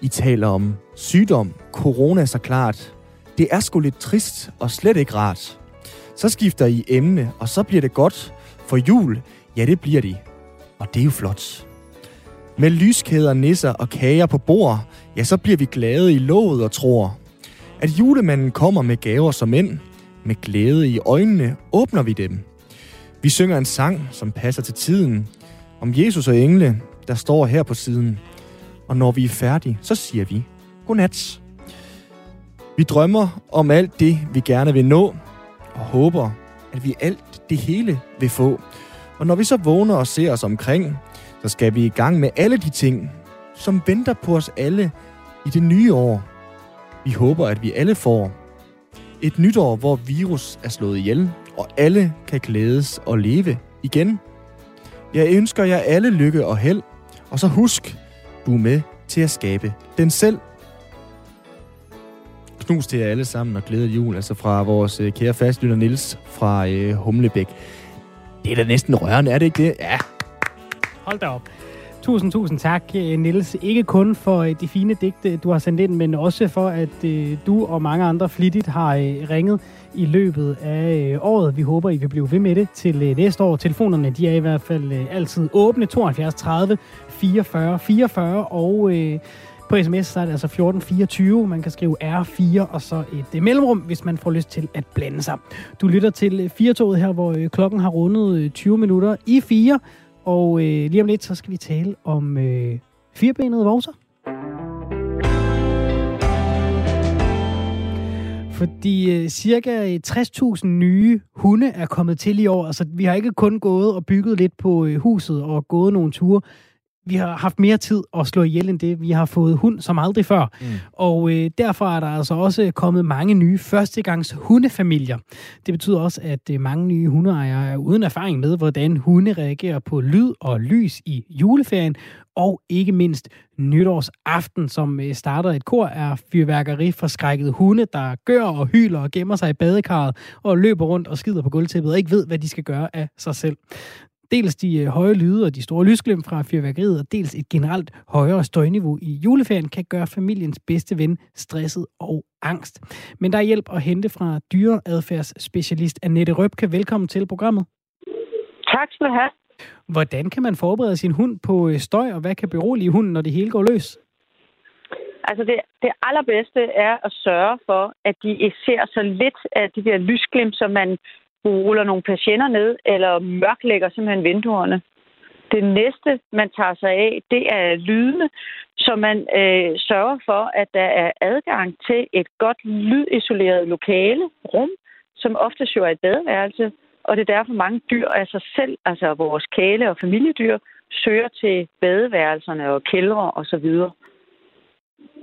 I taler om sygdom, corona så klart. Det er sgu lidt trist og slet ikke rart. Så skifter I emne, og så bliver det godt. For jul, ja det bliver de. Og det er jo flot. Med lyskæder, nisser og kager på bord, ja så bliver vi glade i låget og tror. At julemanden kommer med gaver som ind. Med glæde i øjnene åbner vi dem. Vi synger en sang, som passer til tiden. Om Jesus og engle, der står her på siden. Og når vi er færdige, så siger vi godnat. Vi drømmer om alt det, vi gerne vil nå, og håber, at vi alt det hele vil få. Og når vi så vågner og ser os omkring, så skal vi i gang med alle de ting, som venter på os alle i det nye år. Vi håber, at vi alle får et nytår, hvor virus er slået ihjel, og alle kan glædes og leve igen. Jeg ønsker jer alle lykke og held, og så husk, du er med til at skabe den selv. Knus til jer alle sammen og glædet jul, altså fra vores øh, kære fastlytter Nils fra øh, Humlebæk. Det er da næsten rørende, er det ikke det? Ja. Hold da op. Tusind, tusind tak, Nils. Niels. Ikke kun for eh, de fine digte, du har sendt ind, men også for, at eh, du og mange andre flittigt har ringet i løbet af året. Vi håber, I vil blive ved med det til næste år. Telefonerne de er i hvert fald altid åbne. 72 30 44 44 og... På sms så er det altså 1424. Man kan skrive R4 og så et mellemrum, hvis man får lyst til at blande sig. Du lytter til Firtoget her, hvor klokken har rundet 20 minutter i 4. Og øh, lige om lidt, så skal vi tale om øh, firebenede vorser. Fordi øh, cirka øh, 60.000 nye hunde er kommet til i år. Altså, vi har ikke kun gået og bygget lidt på øh, huset og gået nogle ture vi har haft mere tid at slå ihjel end det. Vi har fået hund som aldrig før. Mm. Og øh, derfor er der altså også kommet mange nye førstegangs hundefamilier. Det betyder også, at øh, mange nye hundeejere er uden erfaring med, hvordan hunde reagerer på lyd og lys i juleferien, og ikke mindst nytårsaften, som øh, starter et kor af fyrværkeri for skrækkede hunde, der gør og hyler og gemmer sig i badekarret og løber rundt og skider på gulvtæppet og ikke ved, hvad de skal gøre af sig selv. Dels de øh, høje lyde og de store lysglem fra fyrværkeriet, og dels et generelt højere støjniveau i juleferien kan gøre familiens bedste ven stresset og angst. Men der er hjælp at hente fra dyreadfærdsspecialist Annette Røbke. Velkommen til programmet. Tak skal du have. Hvordan kan man forberede sin hund på øh, støj, og hvad kan berolige hunden, når det hele går løs? Altså det, det allerbedste er at sørge for, at de ser så lidt af de der lysglimt, som man ruller nogle patienter ned, eller mørklægger simpelthen vinduerne. Det næste, man tager sig af, det er lydene, så man øh, sørger for, at der er adgang til et godt lydisoleret lokale, rum, som ofte jo er et badeværelse, og det er derfor mange dyr af sig selv, altså vores kæle- og familiedyr, søger til badeværelserne og kældre osv.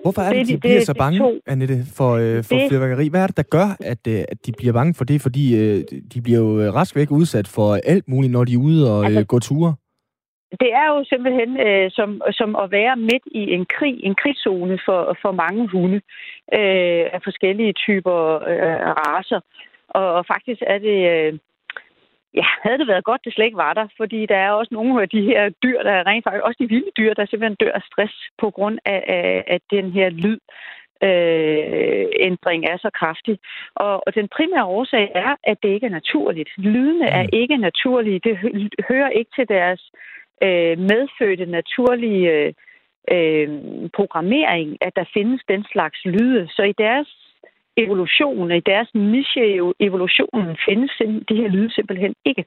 Hvorfor er det, det de bliver det, så bange, to. Annette, for, øh, for det, fyrværkeri? Hvad er det, der gør, at, øh, at de bliver bange for det? Fordi øh, de bliver jo øh, rask væk udsat for alt muligt, når de er ude og altså, øh, går ture. Det er jo simpelthen øh, som, som at være midt i en krig, en krigszone for, for mange hunde øh, af forskellige typer øh, raser. Og, og faktisk er det... Øh, ja, havde det været godt, det slet ikke var der, fordi der er også nogle af de her dyr, der er rent faktisk, også de vilde dyr, der simpelthen dør af stress på grund af, af, af den her lyd. Øh, ændring er så kraftig. Og, og den primære årsag er, at det ikke er naturligt. Lydene er mm. ikke naturlige. Det hører ikke til deres øh, medfødte naturlige øh, øh, programmering, at der findes den slags lyde. Så i deres evolution, i deres niche evolutionen findes de her lyde simpelthen ikke.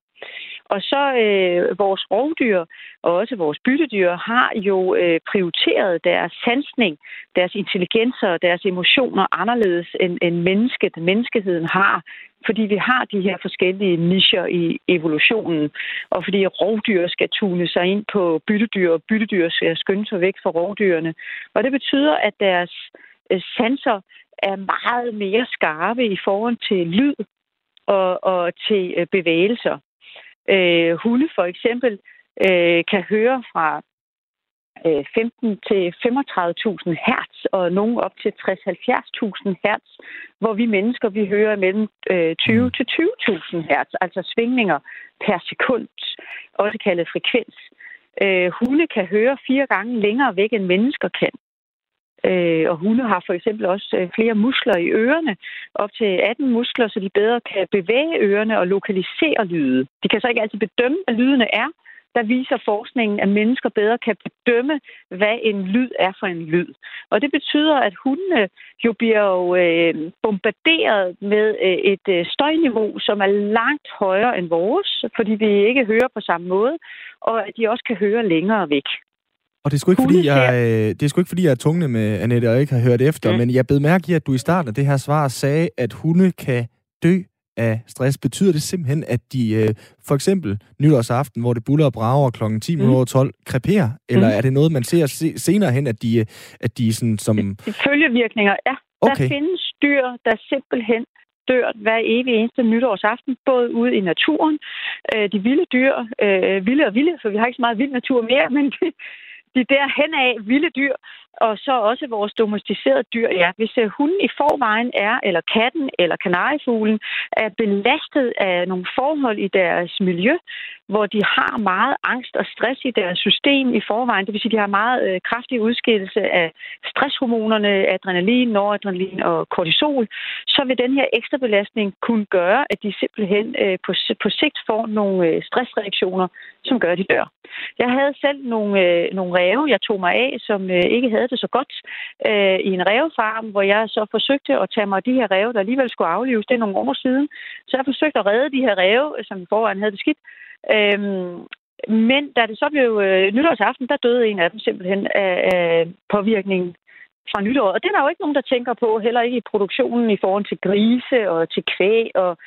Og så øh, vores rovdyr og også vores byttedyr har jo øh, prioriteret deres sansning, deres intelligenser og deres emotioner anderledes end, end mennesket, menneskeheden har, fordi vi har de her forskellige nischer i evolutionen, og fordi rovdyr skal tune sig ind på byttedyr, og byttedyr skal skynde sig væk fra rovdyrene. Og det betyder, at deres øh, sanser er meget mere skarpe i forhold til lyd og, og til øh, bevægelser. Øh, hunde for eksempel øh, kan høre fra 15 til 35.000 hertz, og nogle op til 60-70.000 hertz, hvor vi mennesker vi hører mellem 20 mm. til 20.000 hertz, altså svingninger per sekund, også kaldet frekvens. Øh, hunde kan høre fire gange længere væk, end mennesker kan. Øh, og hunde har for eksempel også øh, flere muskler i ørerne, op til 18 muskler, så de bedre kan bevæge ørerne og lokalisere lyde. De kan så ikke altid bedømme, hvad lydene er, der viser forskningen, at mennesker bedre kan bedømme, hvad en lyd er for en lyd. Og det betyder, at hundene jo bliver jo, øh, bombarderet med øh, et øh, støjniveau, som er langt højere end vores, fordi vi ikke hører på samme måde, og at de også kan høre længere væk. Og det er sgu ikke, fordi jeg, øh, det er sgu ikke, fordi jeg er tungne med Annette og ikke har hørt efter, mm. men jeg bed mærke i, at du i starten af det her svar sagde, at hunde kan dø af stress. Betyder det simpelthen, at de øh, for eksempel nytårsaften, hvor det buller og brager kl. 10 mm. 12, kreperer? Eller mm. er det noget, man ser se, senere hen, at de, øh, at de sådan som... Følgevirkninger, ja. Okay. Der findes dyr, der simpelthen dør hver evig eneste nytårsaften, både ude i naturen, øh, de vilde dyr, øh, vilde og vilde, for vi har ikke så meget vild natur mere, men de, de der hen af vilde dyr, og så også vores domesticerede dyr. Ja, hvis øh, hunden i forvejen er, eller katten eller kanariefuglen, er belastet af nogle forhold i deres miljø, hvor de har meget angst og stress i deres system i forvejen. Det vil sige, at de har meget øh, kraftig udskillelse af stresshormonerne, adrenalin, noradrenalin og kortisol, så vil den her ekstra belastning kunne gøre, at de simpelthen øh, på, på sigt får nogle øh, stressreaktioner, som gør, at de dør. Jeg havde selv nogle, øh, nogle ræve, jeg tog mig af, som øh, ikke havde det så godt øh, i en rævefarm, hvor jeg så forsøgte at tage mig af de her ræve, der alligevel skulle aflives. Det er nogle år siden. Så jeg forsøgte at redde de her ræve, øh, som i forvejen havde det skidt. Øhm, men da det så blev øh, nytårsaften, der døde en af dem simpelthen af, af påvirkningen fra nytår. Og det er der jo ikke nogen, der tænker på, heller ikke i produktionen i forhold til grise og til kvæg og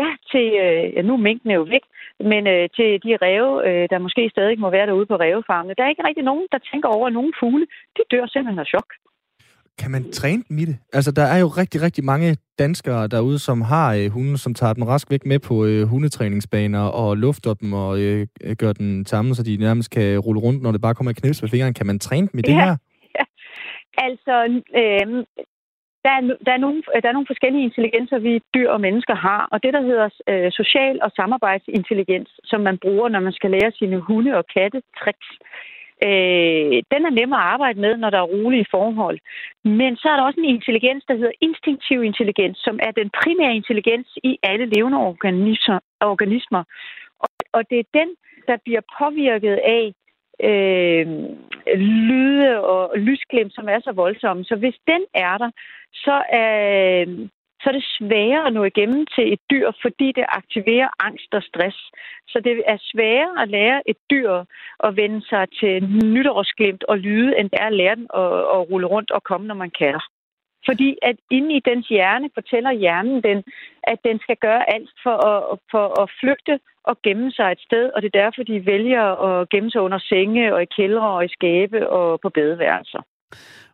ja, til, øh, ja, nu er mængden jo væk, men øh, til de ræve, øh, der måske stadig må være derude på rævefarmene. Der er ikke rigtig nogen, der tænker over, at nogle fugle, de dør simpelthen af chok. Kan man træne dem i det? Altså, der er jo rigtig, rigtig mange danskere derude, som har øh, hunde, som tager dem rask væk med på øh, hundetræningsbaner og lufter dem og øh, gør den samme, så de nærmest kan rulle rundt, når det bare kommer et knips med fingeren. Kan man træne dem i det ja, her? Ja. Altså, øh, der er, der, er nogle, øh, der er nogle forskellige intelligenser, vi dyr og mennesker har, og det, der hedder øh, social- og samarbejdsintelligens, som man bruger, når man skal lære sine hunde og katte tricks, øh, den er nem at arbejde med, når der er rolige forhold. Men så er der også en intelligens, der hedder instinktiv intelligens, som er den primære intelligens i alle levende organismer. organismer. Og, og det er den, der bliver påvirket af, øh, lyde og lysglimt, som er så voldsomme. Så hvis den er der, så er, så er det sværere at nå igennem til et dyr, fordi det aktiverer angst og stress. Så det er sværere at lære et dyr at vende sig til nytårsglimt og lyde, end det er at lære den at, at rulle rundt og komme, når man kalder. Fordi at inde i dens hjerne fortæller hjernen den, at den skal gøre alt for at, for at flygte og gemme sig et sted, og det er derfor, de vælger at gemme sig under senge og i kældre og i skabe og på badeværelser.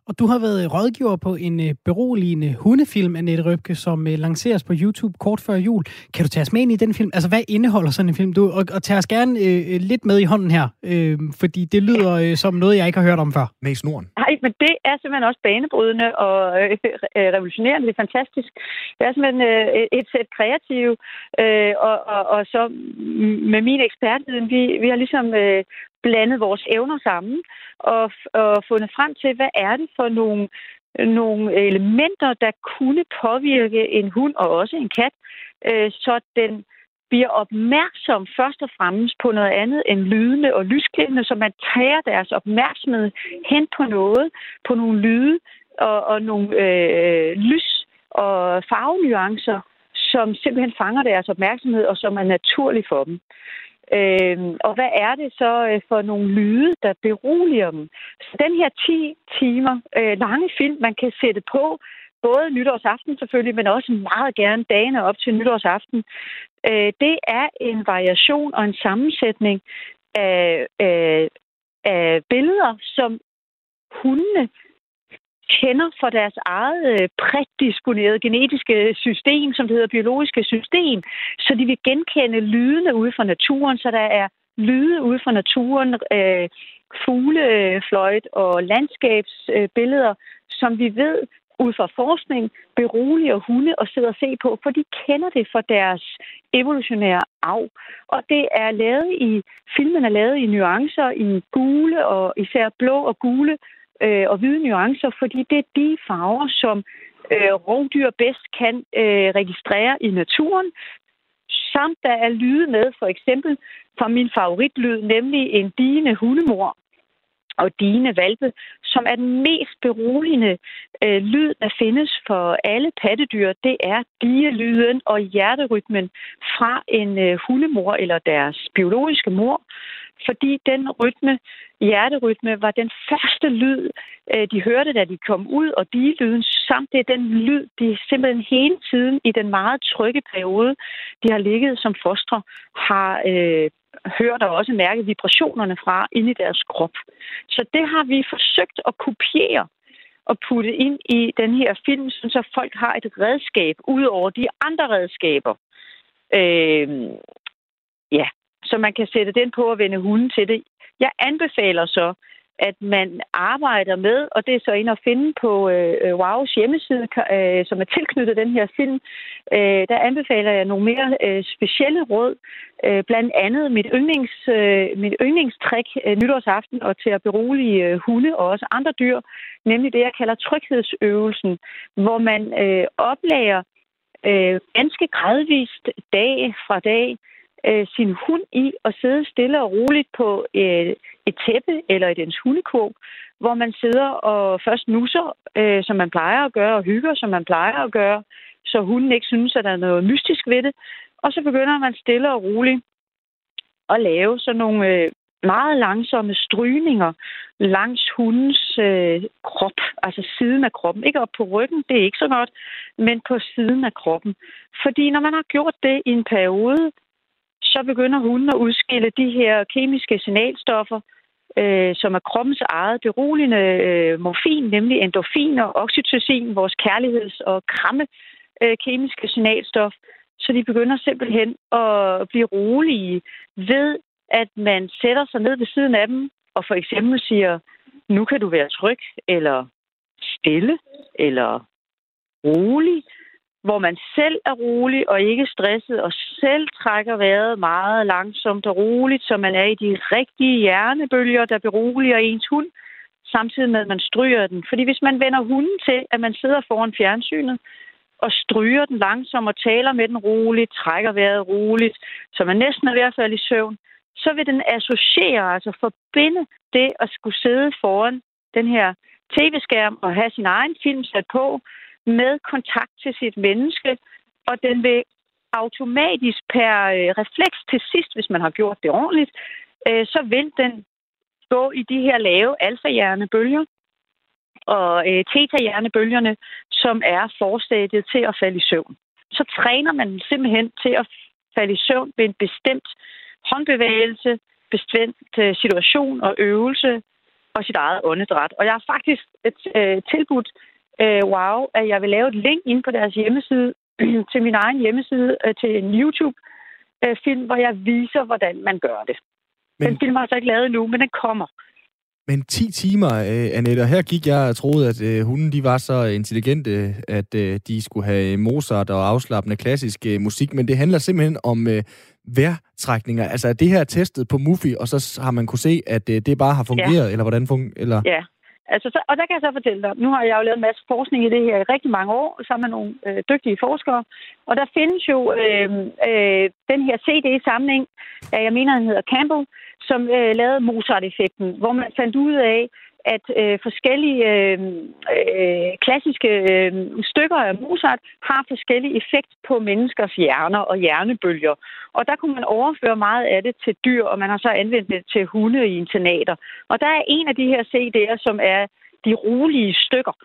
Og du har været rådgiver på en øh, beroligende hundefilm, Annette Røbke, som øh, lanceres på YouTube kort før jul. Kan du tage os med ind i den film? Altså, hvad indeholder sådan en film? Du, og, og tage os gerne øh, øh, lidt med i hånden her, øh, fordi det lyder øh, som noget, jeg ikke har hørt om før. Med i snoren. Nej, men det er simpelthen også banebrydende og øh, revolutionerende. Det er fantastisk. Det er simpelthen øh, et sæt kreative, øh, og, og, og så med min ekspertviden, vi, vi har ligesom øh, blandet vores evner sammen og, og fundet frem til, hvad er det for nogle, nogle elementer, der kunne påvirke en hund og også en kat, øh, så den bliver opmærksom først og fremmest på noget andet end lydende og lysklindende, så man tager deres opmærksomhed hen på noget, på nogle lyde og, og nogle øh, lys- og farvenuancer, som simpelthen fanger deres opmærksomhed og som er naturlig for dem. Øh, og hvad er det så øh, for nogle lyde, der beroliger dem? Så den her 10 timer øh, lange film, man kan sætte på, både nytårsaften selvfølgelig, men også meget gerne dagene op til nytårsaften, øh, det er en variation og en sammensætning af, af, af billeder, som hundene kender for deres eget øh, prædisponerede genetiske system, som det hedder biologiske system, så de vil genkende lydene ude fra naturen, så der er lyde ude fra naturen, øh, fuglefløjt og landskabsbilleder, som vi ved ud fra forskning beroliger hunde og sidder og se på, for de kender det for deres evolutionære arv. Og det er lavet i, filmen er lavet i nuancer, i gule og især blå og gule øh, og hvide nuancer, fordi det er de farver, som øh, rovdyr bedst kan øh, registrere i naturen. Samt der er lyde med, for eksempel fra min favoritlyd, nemlig en digende hundemor, og dine valpe, som er den mest beroligende øh, lyd, der findes for alle pattedyr. Det er dielyden og hjerterytmen fra en øh, hundemor eller deres biologiske mor, fordi den rytme, hjerterytme, var den første lyd, øh, de hørte, da de kom ud, og de-lyden samt det er den lyd, de simpelthen hele tiden i den meget trygge periode, de har ligget som fostre, har øh, hørt og også mærket vibrationerne fra ind i deres krop. Så det har vi forsøgt at kopiere og putte ind i den her film, så folk har et redskab ud over de andre redskaber. Øh, ja, så man kan sætte den på og vende hunden til det. Jeg anbefaler så, at man arbejder med, og det er så ind at finde på øh, øh WOW's hjemmeside, øh, som er tilknyttet den her film, øh, der anbefaler jeg nogle mere øh, specielle råd, øh, blandt andet mit, yndlings, øh, mit yndlingstrik øh, nytårsaften og til at berolige øh, hunde og også andre dyr, nemlig det, jeg kalder tryghedsøvelsen, hvor man øh, oplærer øh, ganske gradvist dag fra dag øh, Øh, sin hund i at sidde stille og roligt på øh, et tæppe eller i dens hundekurv, hvor man sidder og først nusser, øh, som man plejer at gøre, og hygger, som man plejer at gøre, så hunden ikke synes, at der er noget mystisk ved det. Og så begynder man stille og roligt at lave sådan nogle øh, meget langsomme strygninger langs hundens øh, krop, altså siden af kroppen. Ikke op på ryggen, det er ikke så godt, men på siden af kroppen. Fordi når man har gjort det i en periode, så begynder hunden at udskille de her kemiske signalstoffer, øh, som er kroppens eget beroligende øh, morfin, nemlig endorfin og oxytocin, vores kærligheds- og kramme øh, kemiske signalstof. Så de begynder simpelthen at blive rolige ved, at man sætter sig ned ved siden af dem og for eksempel siger, nu kan du være tryg, eller stille, eller rolig, hvor man selv er rolig og ikke stresset, og selv trækker vejret meget langsomt og roligt, så man er i de rigtige hjernebølger, der beroliger ens hund, samtidig med, at man stryger den. Fordi hvis man vender hunden til, at man sidder foran fjernsynet, og stryger den langsomt og taler med den roligt, trækker vejret roligt, så man næsten er ved at falde i søvn, så vil den associere, altså forbinde det at skulle sidde foran den her tv-skærm og have sin egen film sat på, med kontakt til sit menneske, og den vil automatisk per øh, refleks til sidst, hvis man har gjort det ordentligt, øh, så vil den gå i de her lave alfa-hjernebølger og øh, theta-hjernebølgerne, som er forstadiet til at falde i søvn. Så træner man simpelthen til at falde i søvn ved en bestemt håndbevægelse, bestemt øh, situation og øvelse og sit eget åndedræt. Og jeg har faktisk et, øh, tilbudt øh, wow, at jeg vil lave et link ind på deres hjemmeside til min egen hjemmeside øh, til en YouTube-film, øh, hvor jeg viser, hvordan man gør det. Men... Den film har så ikke lavet endnu, men den kommer. Men 10 timer, øh, Annette, og her gik jeg og troede, at øh, hunden de var så intelligente, at øh, de skulle have Mozart og afslappende klassisk øh, musik, men det handler simpelthen om øh. Altså er det her testet på Mufi, og så har man kunne se, at øh, det bare har fungeret, ja. eller hvordan fungerer eller? Ja, Altså, så, og der kan jeg så fortælle dig, nu har jeg jo lavet en masse forskning i det her i rigtig mange år, sammen med nogle øh, dygtige forskere. Og der findes jo øh, øh, den her CD-samling, jeg mener, den hedder Campbell, som øh, lavede Mozart-effekten, hvor man fandt ud af, at øh, forskellige øh, øh, klassiske øh, stykker af Mozart har forskellige effekt på menneskers hjerner og hjernebølger. Og der kunne man overføre meget af det til dyr, og man har så anvendt det til hunde i internater. Og der er en af de her CD'er, som er de rolige stykker,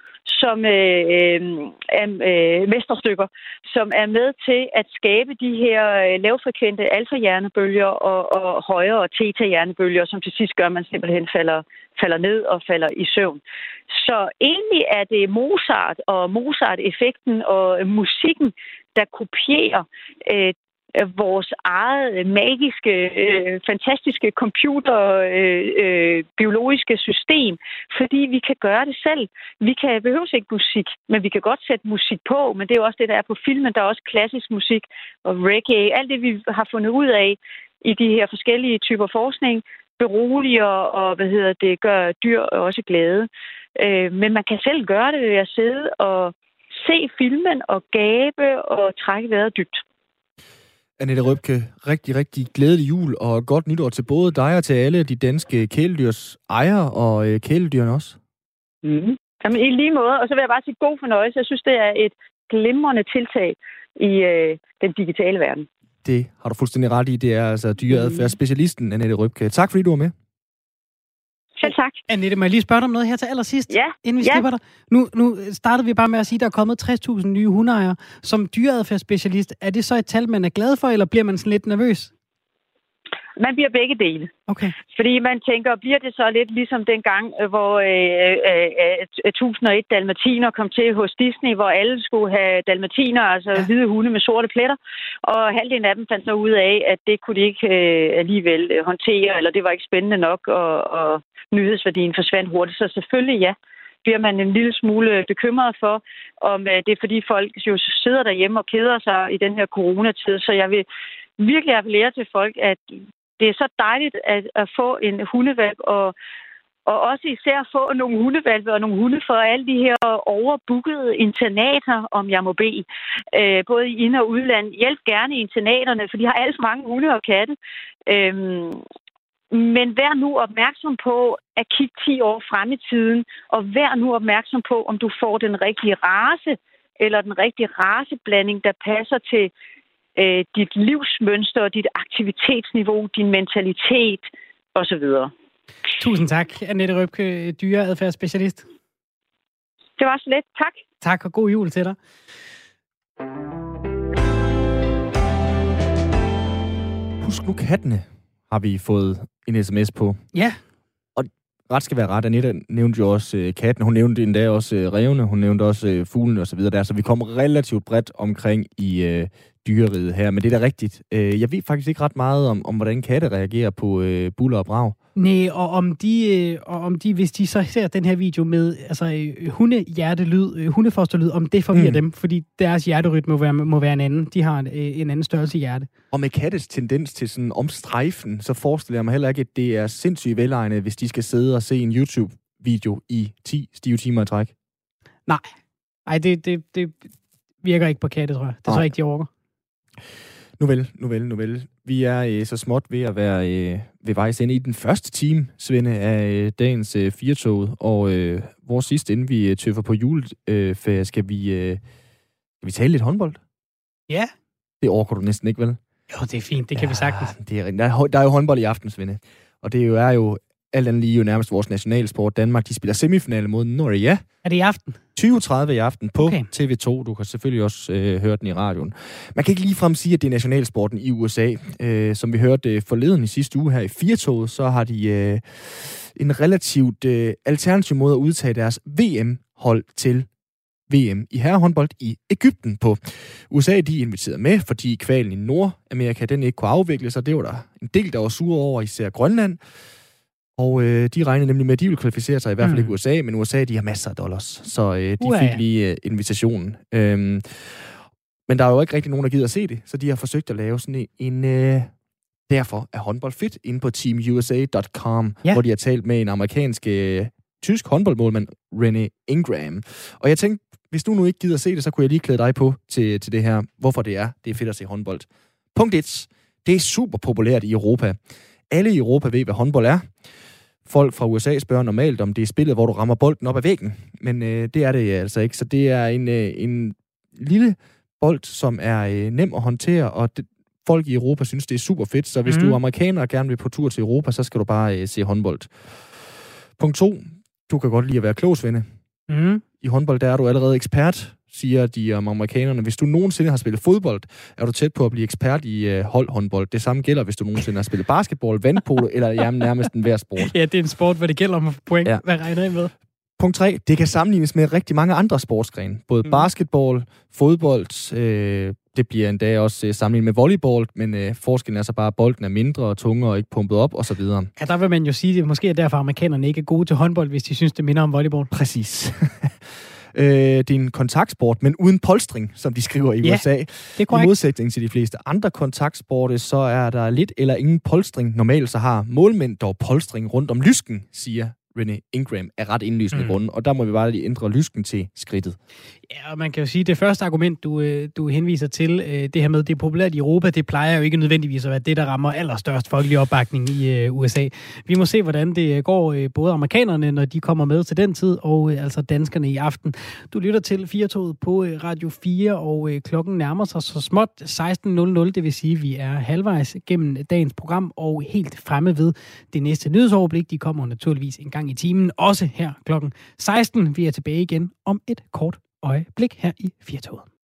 som øh, øh er øh, mesterstykker, som er med til at skabe de her øh, lavfrekvente alfa-hjernebølger og, og højere theta-hjernebølger, som til sidst gør, at man simpelthen falder, falder ned og falder i søvn. Så egentlig er det Mozart og Mozart-effekten og musikken, der kopierer øh, vores eget øh, magiske, øh, fantastiske computer, øh, øh, biologiske system, fordi vi kan gøre det selv. Vi kan behøves ikke musik, men vi kan godt sætte musik på, men det er jo også det, der er på filmen. Der er også klassisk musik og reggae. Alt det, vi har fundet ud af i de her forskellige typer forskning, beroliger og hvad hedder det, gør dyr også glade. Øh, men man kan selv gøre det ved at sidde og se filmen og gabe og trække vejret dybt. Annette Røbke, rigtig, rigtig glædelig jul og godt nytår til både dig og til alle de danske kæledyrs ejere og øh, kæledyrene også. Mm. Jamen, i lige måde. Og så vil jeg bare sige god fornøjelse. Jeg synes, det er et glimrende tiltag i øh, den digitale verden. Det har du fuldstændig ret i. Det er altså dyreadfærdsspecialisten Annette Røbke. Tak fordi du var med. Selv tak. Annette, må jeg lige spørge dig om noget her til allersidst, ja. inden vi ja. slipper dig? Nu, nu startede vi bare med at sige, at der er kommet 60.000 nye hundeejere. Som dyreadfærdsspecialist, er det så et tal, man er glad for, eller bliver man sådan lidt nervøs? Man bliver begge dele. Okay. Fordi man tænker, bliver det så lidt ligesom dengang, øh, hvor øh, øh, øh, 1001 dalmatiner kom til hos Disney, hvor alle skulle have dalmatiner, altså ja. hvide hunde med sorte pletter, og halvdelen af dem fandt så ud af, at det kunne de ikke øh, alligevel øh, håndtere, eller det var ikke spændende nok, og, og nyhedsværdien forsvandt hurtigt. Så selvfølgelig ja, bliver man en lille smule bekymret for, om øh, det er fordi folk jo sidder derhjemme og keder sig i den her coronatid. Så jeg vil virkelig appellere til folk, at det er så dejligt at, at få en hundevalg, og, og også især få nogle hundevalpe og nogle hunde for alle de her overbookede internater, om jeg må bede. Øh, både i ind- og udland. Hjælp gerne internaterne, for de har alt mange hunde og katte. Øhm, men vær nu opmærksom på at kigge 10 år frem i tiden, og vær nu opmærksom på, om du får den rigtige race, eller den rigtige raceblanding, der passer til øh, dit livsmønster, dit aktivitetsniveau, din mentalitet osv. Tusind tak, Annette Røbke, dyreadfærdsspecialist. Det var så lidt. Tak. Tak, og god jul til dig. Husk nu kattene, har vi fået en sms på. Ja. Og ret skal være ret. Anita nævnte jo også øh, katten. Hun nævnte endda også øh, revne. Hun nævnte også øh, fuglene og så videre der. Så vi kom relativt bredt omkring i øh, dyreriget her. Men det er da rigtigt. Øh, jeg ved faktisk ikke ret meget om, om hvordan katte reagerer på øh, buller og brag. Nej, og om de, øh, og om de, hvis de så ser den her video med altså, øh, hundehjertelyd, øh, hundefosterlyd, om det forvirrer mm. dem, fordi deres hjerterytme må være, må være en anden. De har en, en anden størrelse hjerte. Og med kattes tendens til sådan omstrejfen, så forestiller jeg mig heller ikke, at det er sindssygt velegnet, hvis de skal sidde og se en YouTube-video i 10 stive timer i træk. Nej, Nej det, det, det virker ikke på katte, tror jeg. Det tror jeg ikke, de overgår. Nu vel, nu vel, nu vel. Vi er øh, så småt ved at være øh, ved vejs inde i den første time, Svende, af øh, dagens øh, firetoget. Og øh, vores sidste, inden vi øh, tøffer på juleferie, øh, skal, vi, øh, skal vi tale lidt håndbold? Ja. Det overgår du næsten ikke, vel? Jo, det er fint. Det kan ja, vi sagtens. Det er, der, er, der er jo håndbold i aften, Svende. Og det er jo, er jo alt andet lige jo nærmest vores nationalsport. Danmark, de spiller semifinale mod Norge. Er det i aften? 20.30 i aften på okay. TV2. Du kan selvfølgelig også øh, høre den i radioen. Man kan ikke ligefrem sige, at det er nationalsporten i USA. Øh, som vi hørte øh, forleden i sidste uge her i Firtoget, så har de øh, en relativt øh, alternativ måde at udtage deres VM-hold til VM i herrehåndbold i Ægypten på. USA de er inviteret med, fordi kvalen i Nordamerika den ikke kunne afvikle sig. Det var der en del, der var sure over, især Grønland. Og øh, de regnede nemlig med, at de ville kvalificere sig, i hvert fald mm. ikke USA, men USA, de har masser af dollars, så øh, de Uha. fik lige øh, invitationen. Øhm, men der er jo ikke rigtig nogen, der gider at se det, så de har forsøgt at lave sådan en... en øh, derfor er håndbold fit inde på teamusa.com, ja. hvor de har talt med en amerikansk øh, tysk håndboldmålmand, René Ingram. Og jeg tænkte, hvis du nu ikke gider se det, så kunne jeg lige klæde dig på til, til det her, hvorfor det er, det er fedt at se håndbold. Punkt 1. Det er super populært i Europa. Alle i Europa ved, hvad håndbold er. Folk fra USA spørger normalt, om det er spillet, hvor du rammer bolden op ad væggen. Men øh, det er det altså ikke. Så det er en, øh, en lille bold, som er øh, nem at håndtere, og det, folk i Europa synes, det er super fedt. Så hvis mm. du er mhm. amerikaner og gerne vil på tur til Europa, så skal du bare øh, se håndbold. Punkt to. Du kan godt lide at være klogsvende. Mm. I håndbold, der er du allerede ekspert siger de om amerikanerne. Hvis du nogensinde har spillet fodbold, er du tæt på at blive ekspert i øh, holdhåndbold. Det samme gælder, hvis du nogensinde har spillet basketball, vandpolo eller jamen, nærmest en hver sport. Ja, det er en sport, hvor det gælder om at få point. Ja. Hvad regner I med? Punkt 3. Det kan sammenlignes med rigtig mange andre sportsgrene. Både mm. basketball, fodbold, øh, Det bliver endda også øh, sammenlignet med volleyball, men øh, forskellen er så bare, at bolden er mindre og tungere og ikke pumpet op osv. Ja, der vil man jo sige, at måske er derfor amerikanerne ikke er gode til håndbold, hvis de synes, det minder om volleyball. Præcis. øh, det er en kontaktsport, men uden polstring, som de skriver i Ja, USA. Det er korrekt. I modsætning til de fleste andre kontaktsporte, så er der lidt eller ingen polstring. Normalt så har målmænd dog polstring rundt om lysken, siger René Ingram af ret indlysende Mm. grunde. Og der må vi bare lige ændre lysken til skridtet. Ja, og man kan jo sige, at det første argument, du, øh, du henviser til, øh, det her med, at det er populært i Europa, det plejer jo ikke nødvendigvis at være det, der rammer allerstørst folkelig opbakning i øh, USA. Vi må se, hvordan det går både amerikanerne, når de kommer med til den tid, og altså danskerne i aften. Du lytter til 4 på Radio 4, og klokken nærmer sig så småt 16.00, det vil sige, at vi er halvvejs gennem dagens program, og helt fremme ved det næste nyhedsoverblik. De kommer naturligvis en gang i timen, også her klokken 16. Vi er tilbage igen om et kort øjeblik her i Firtoget.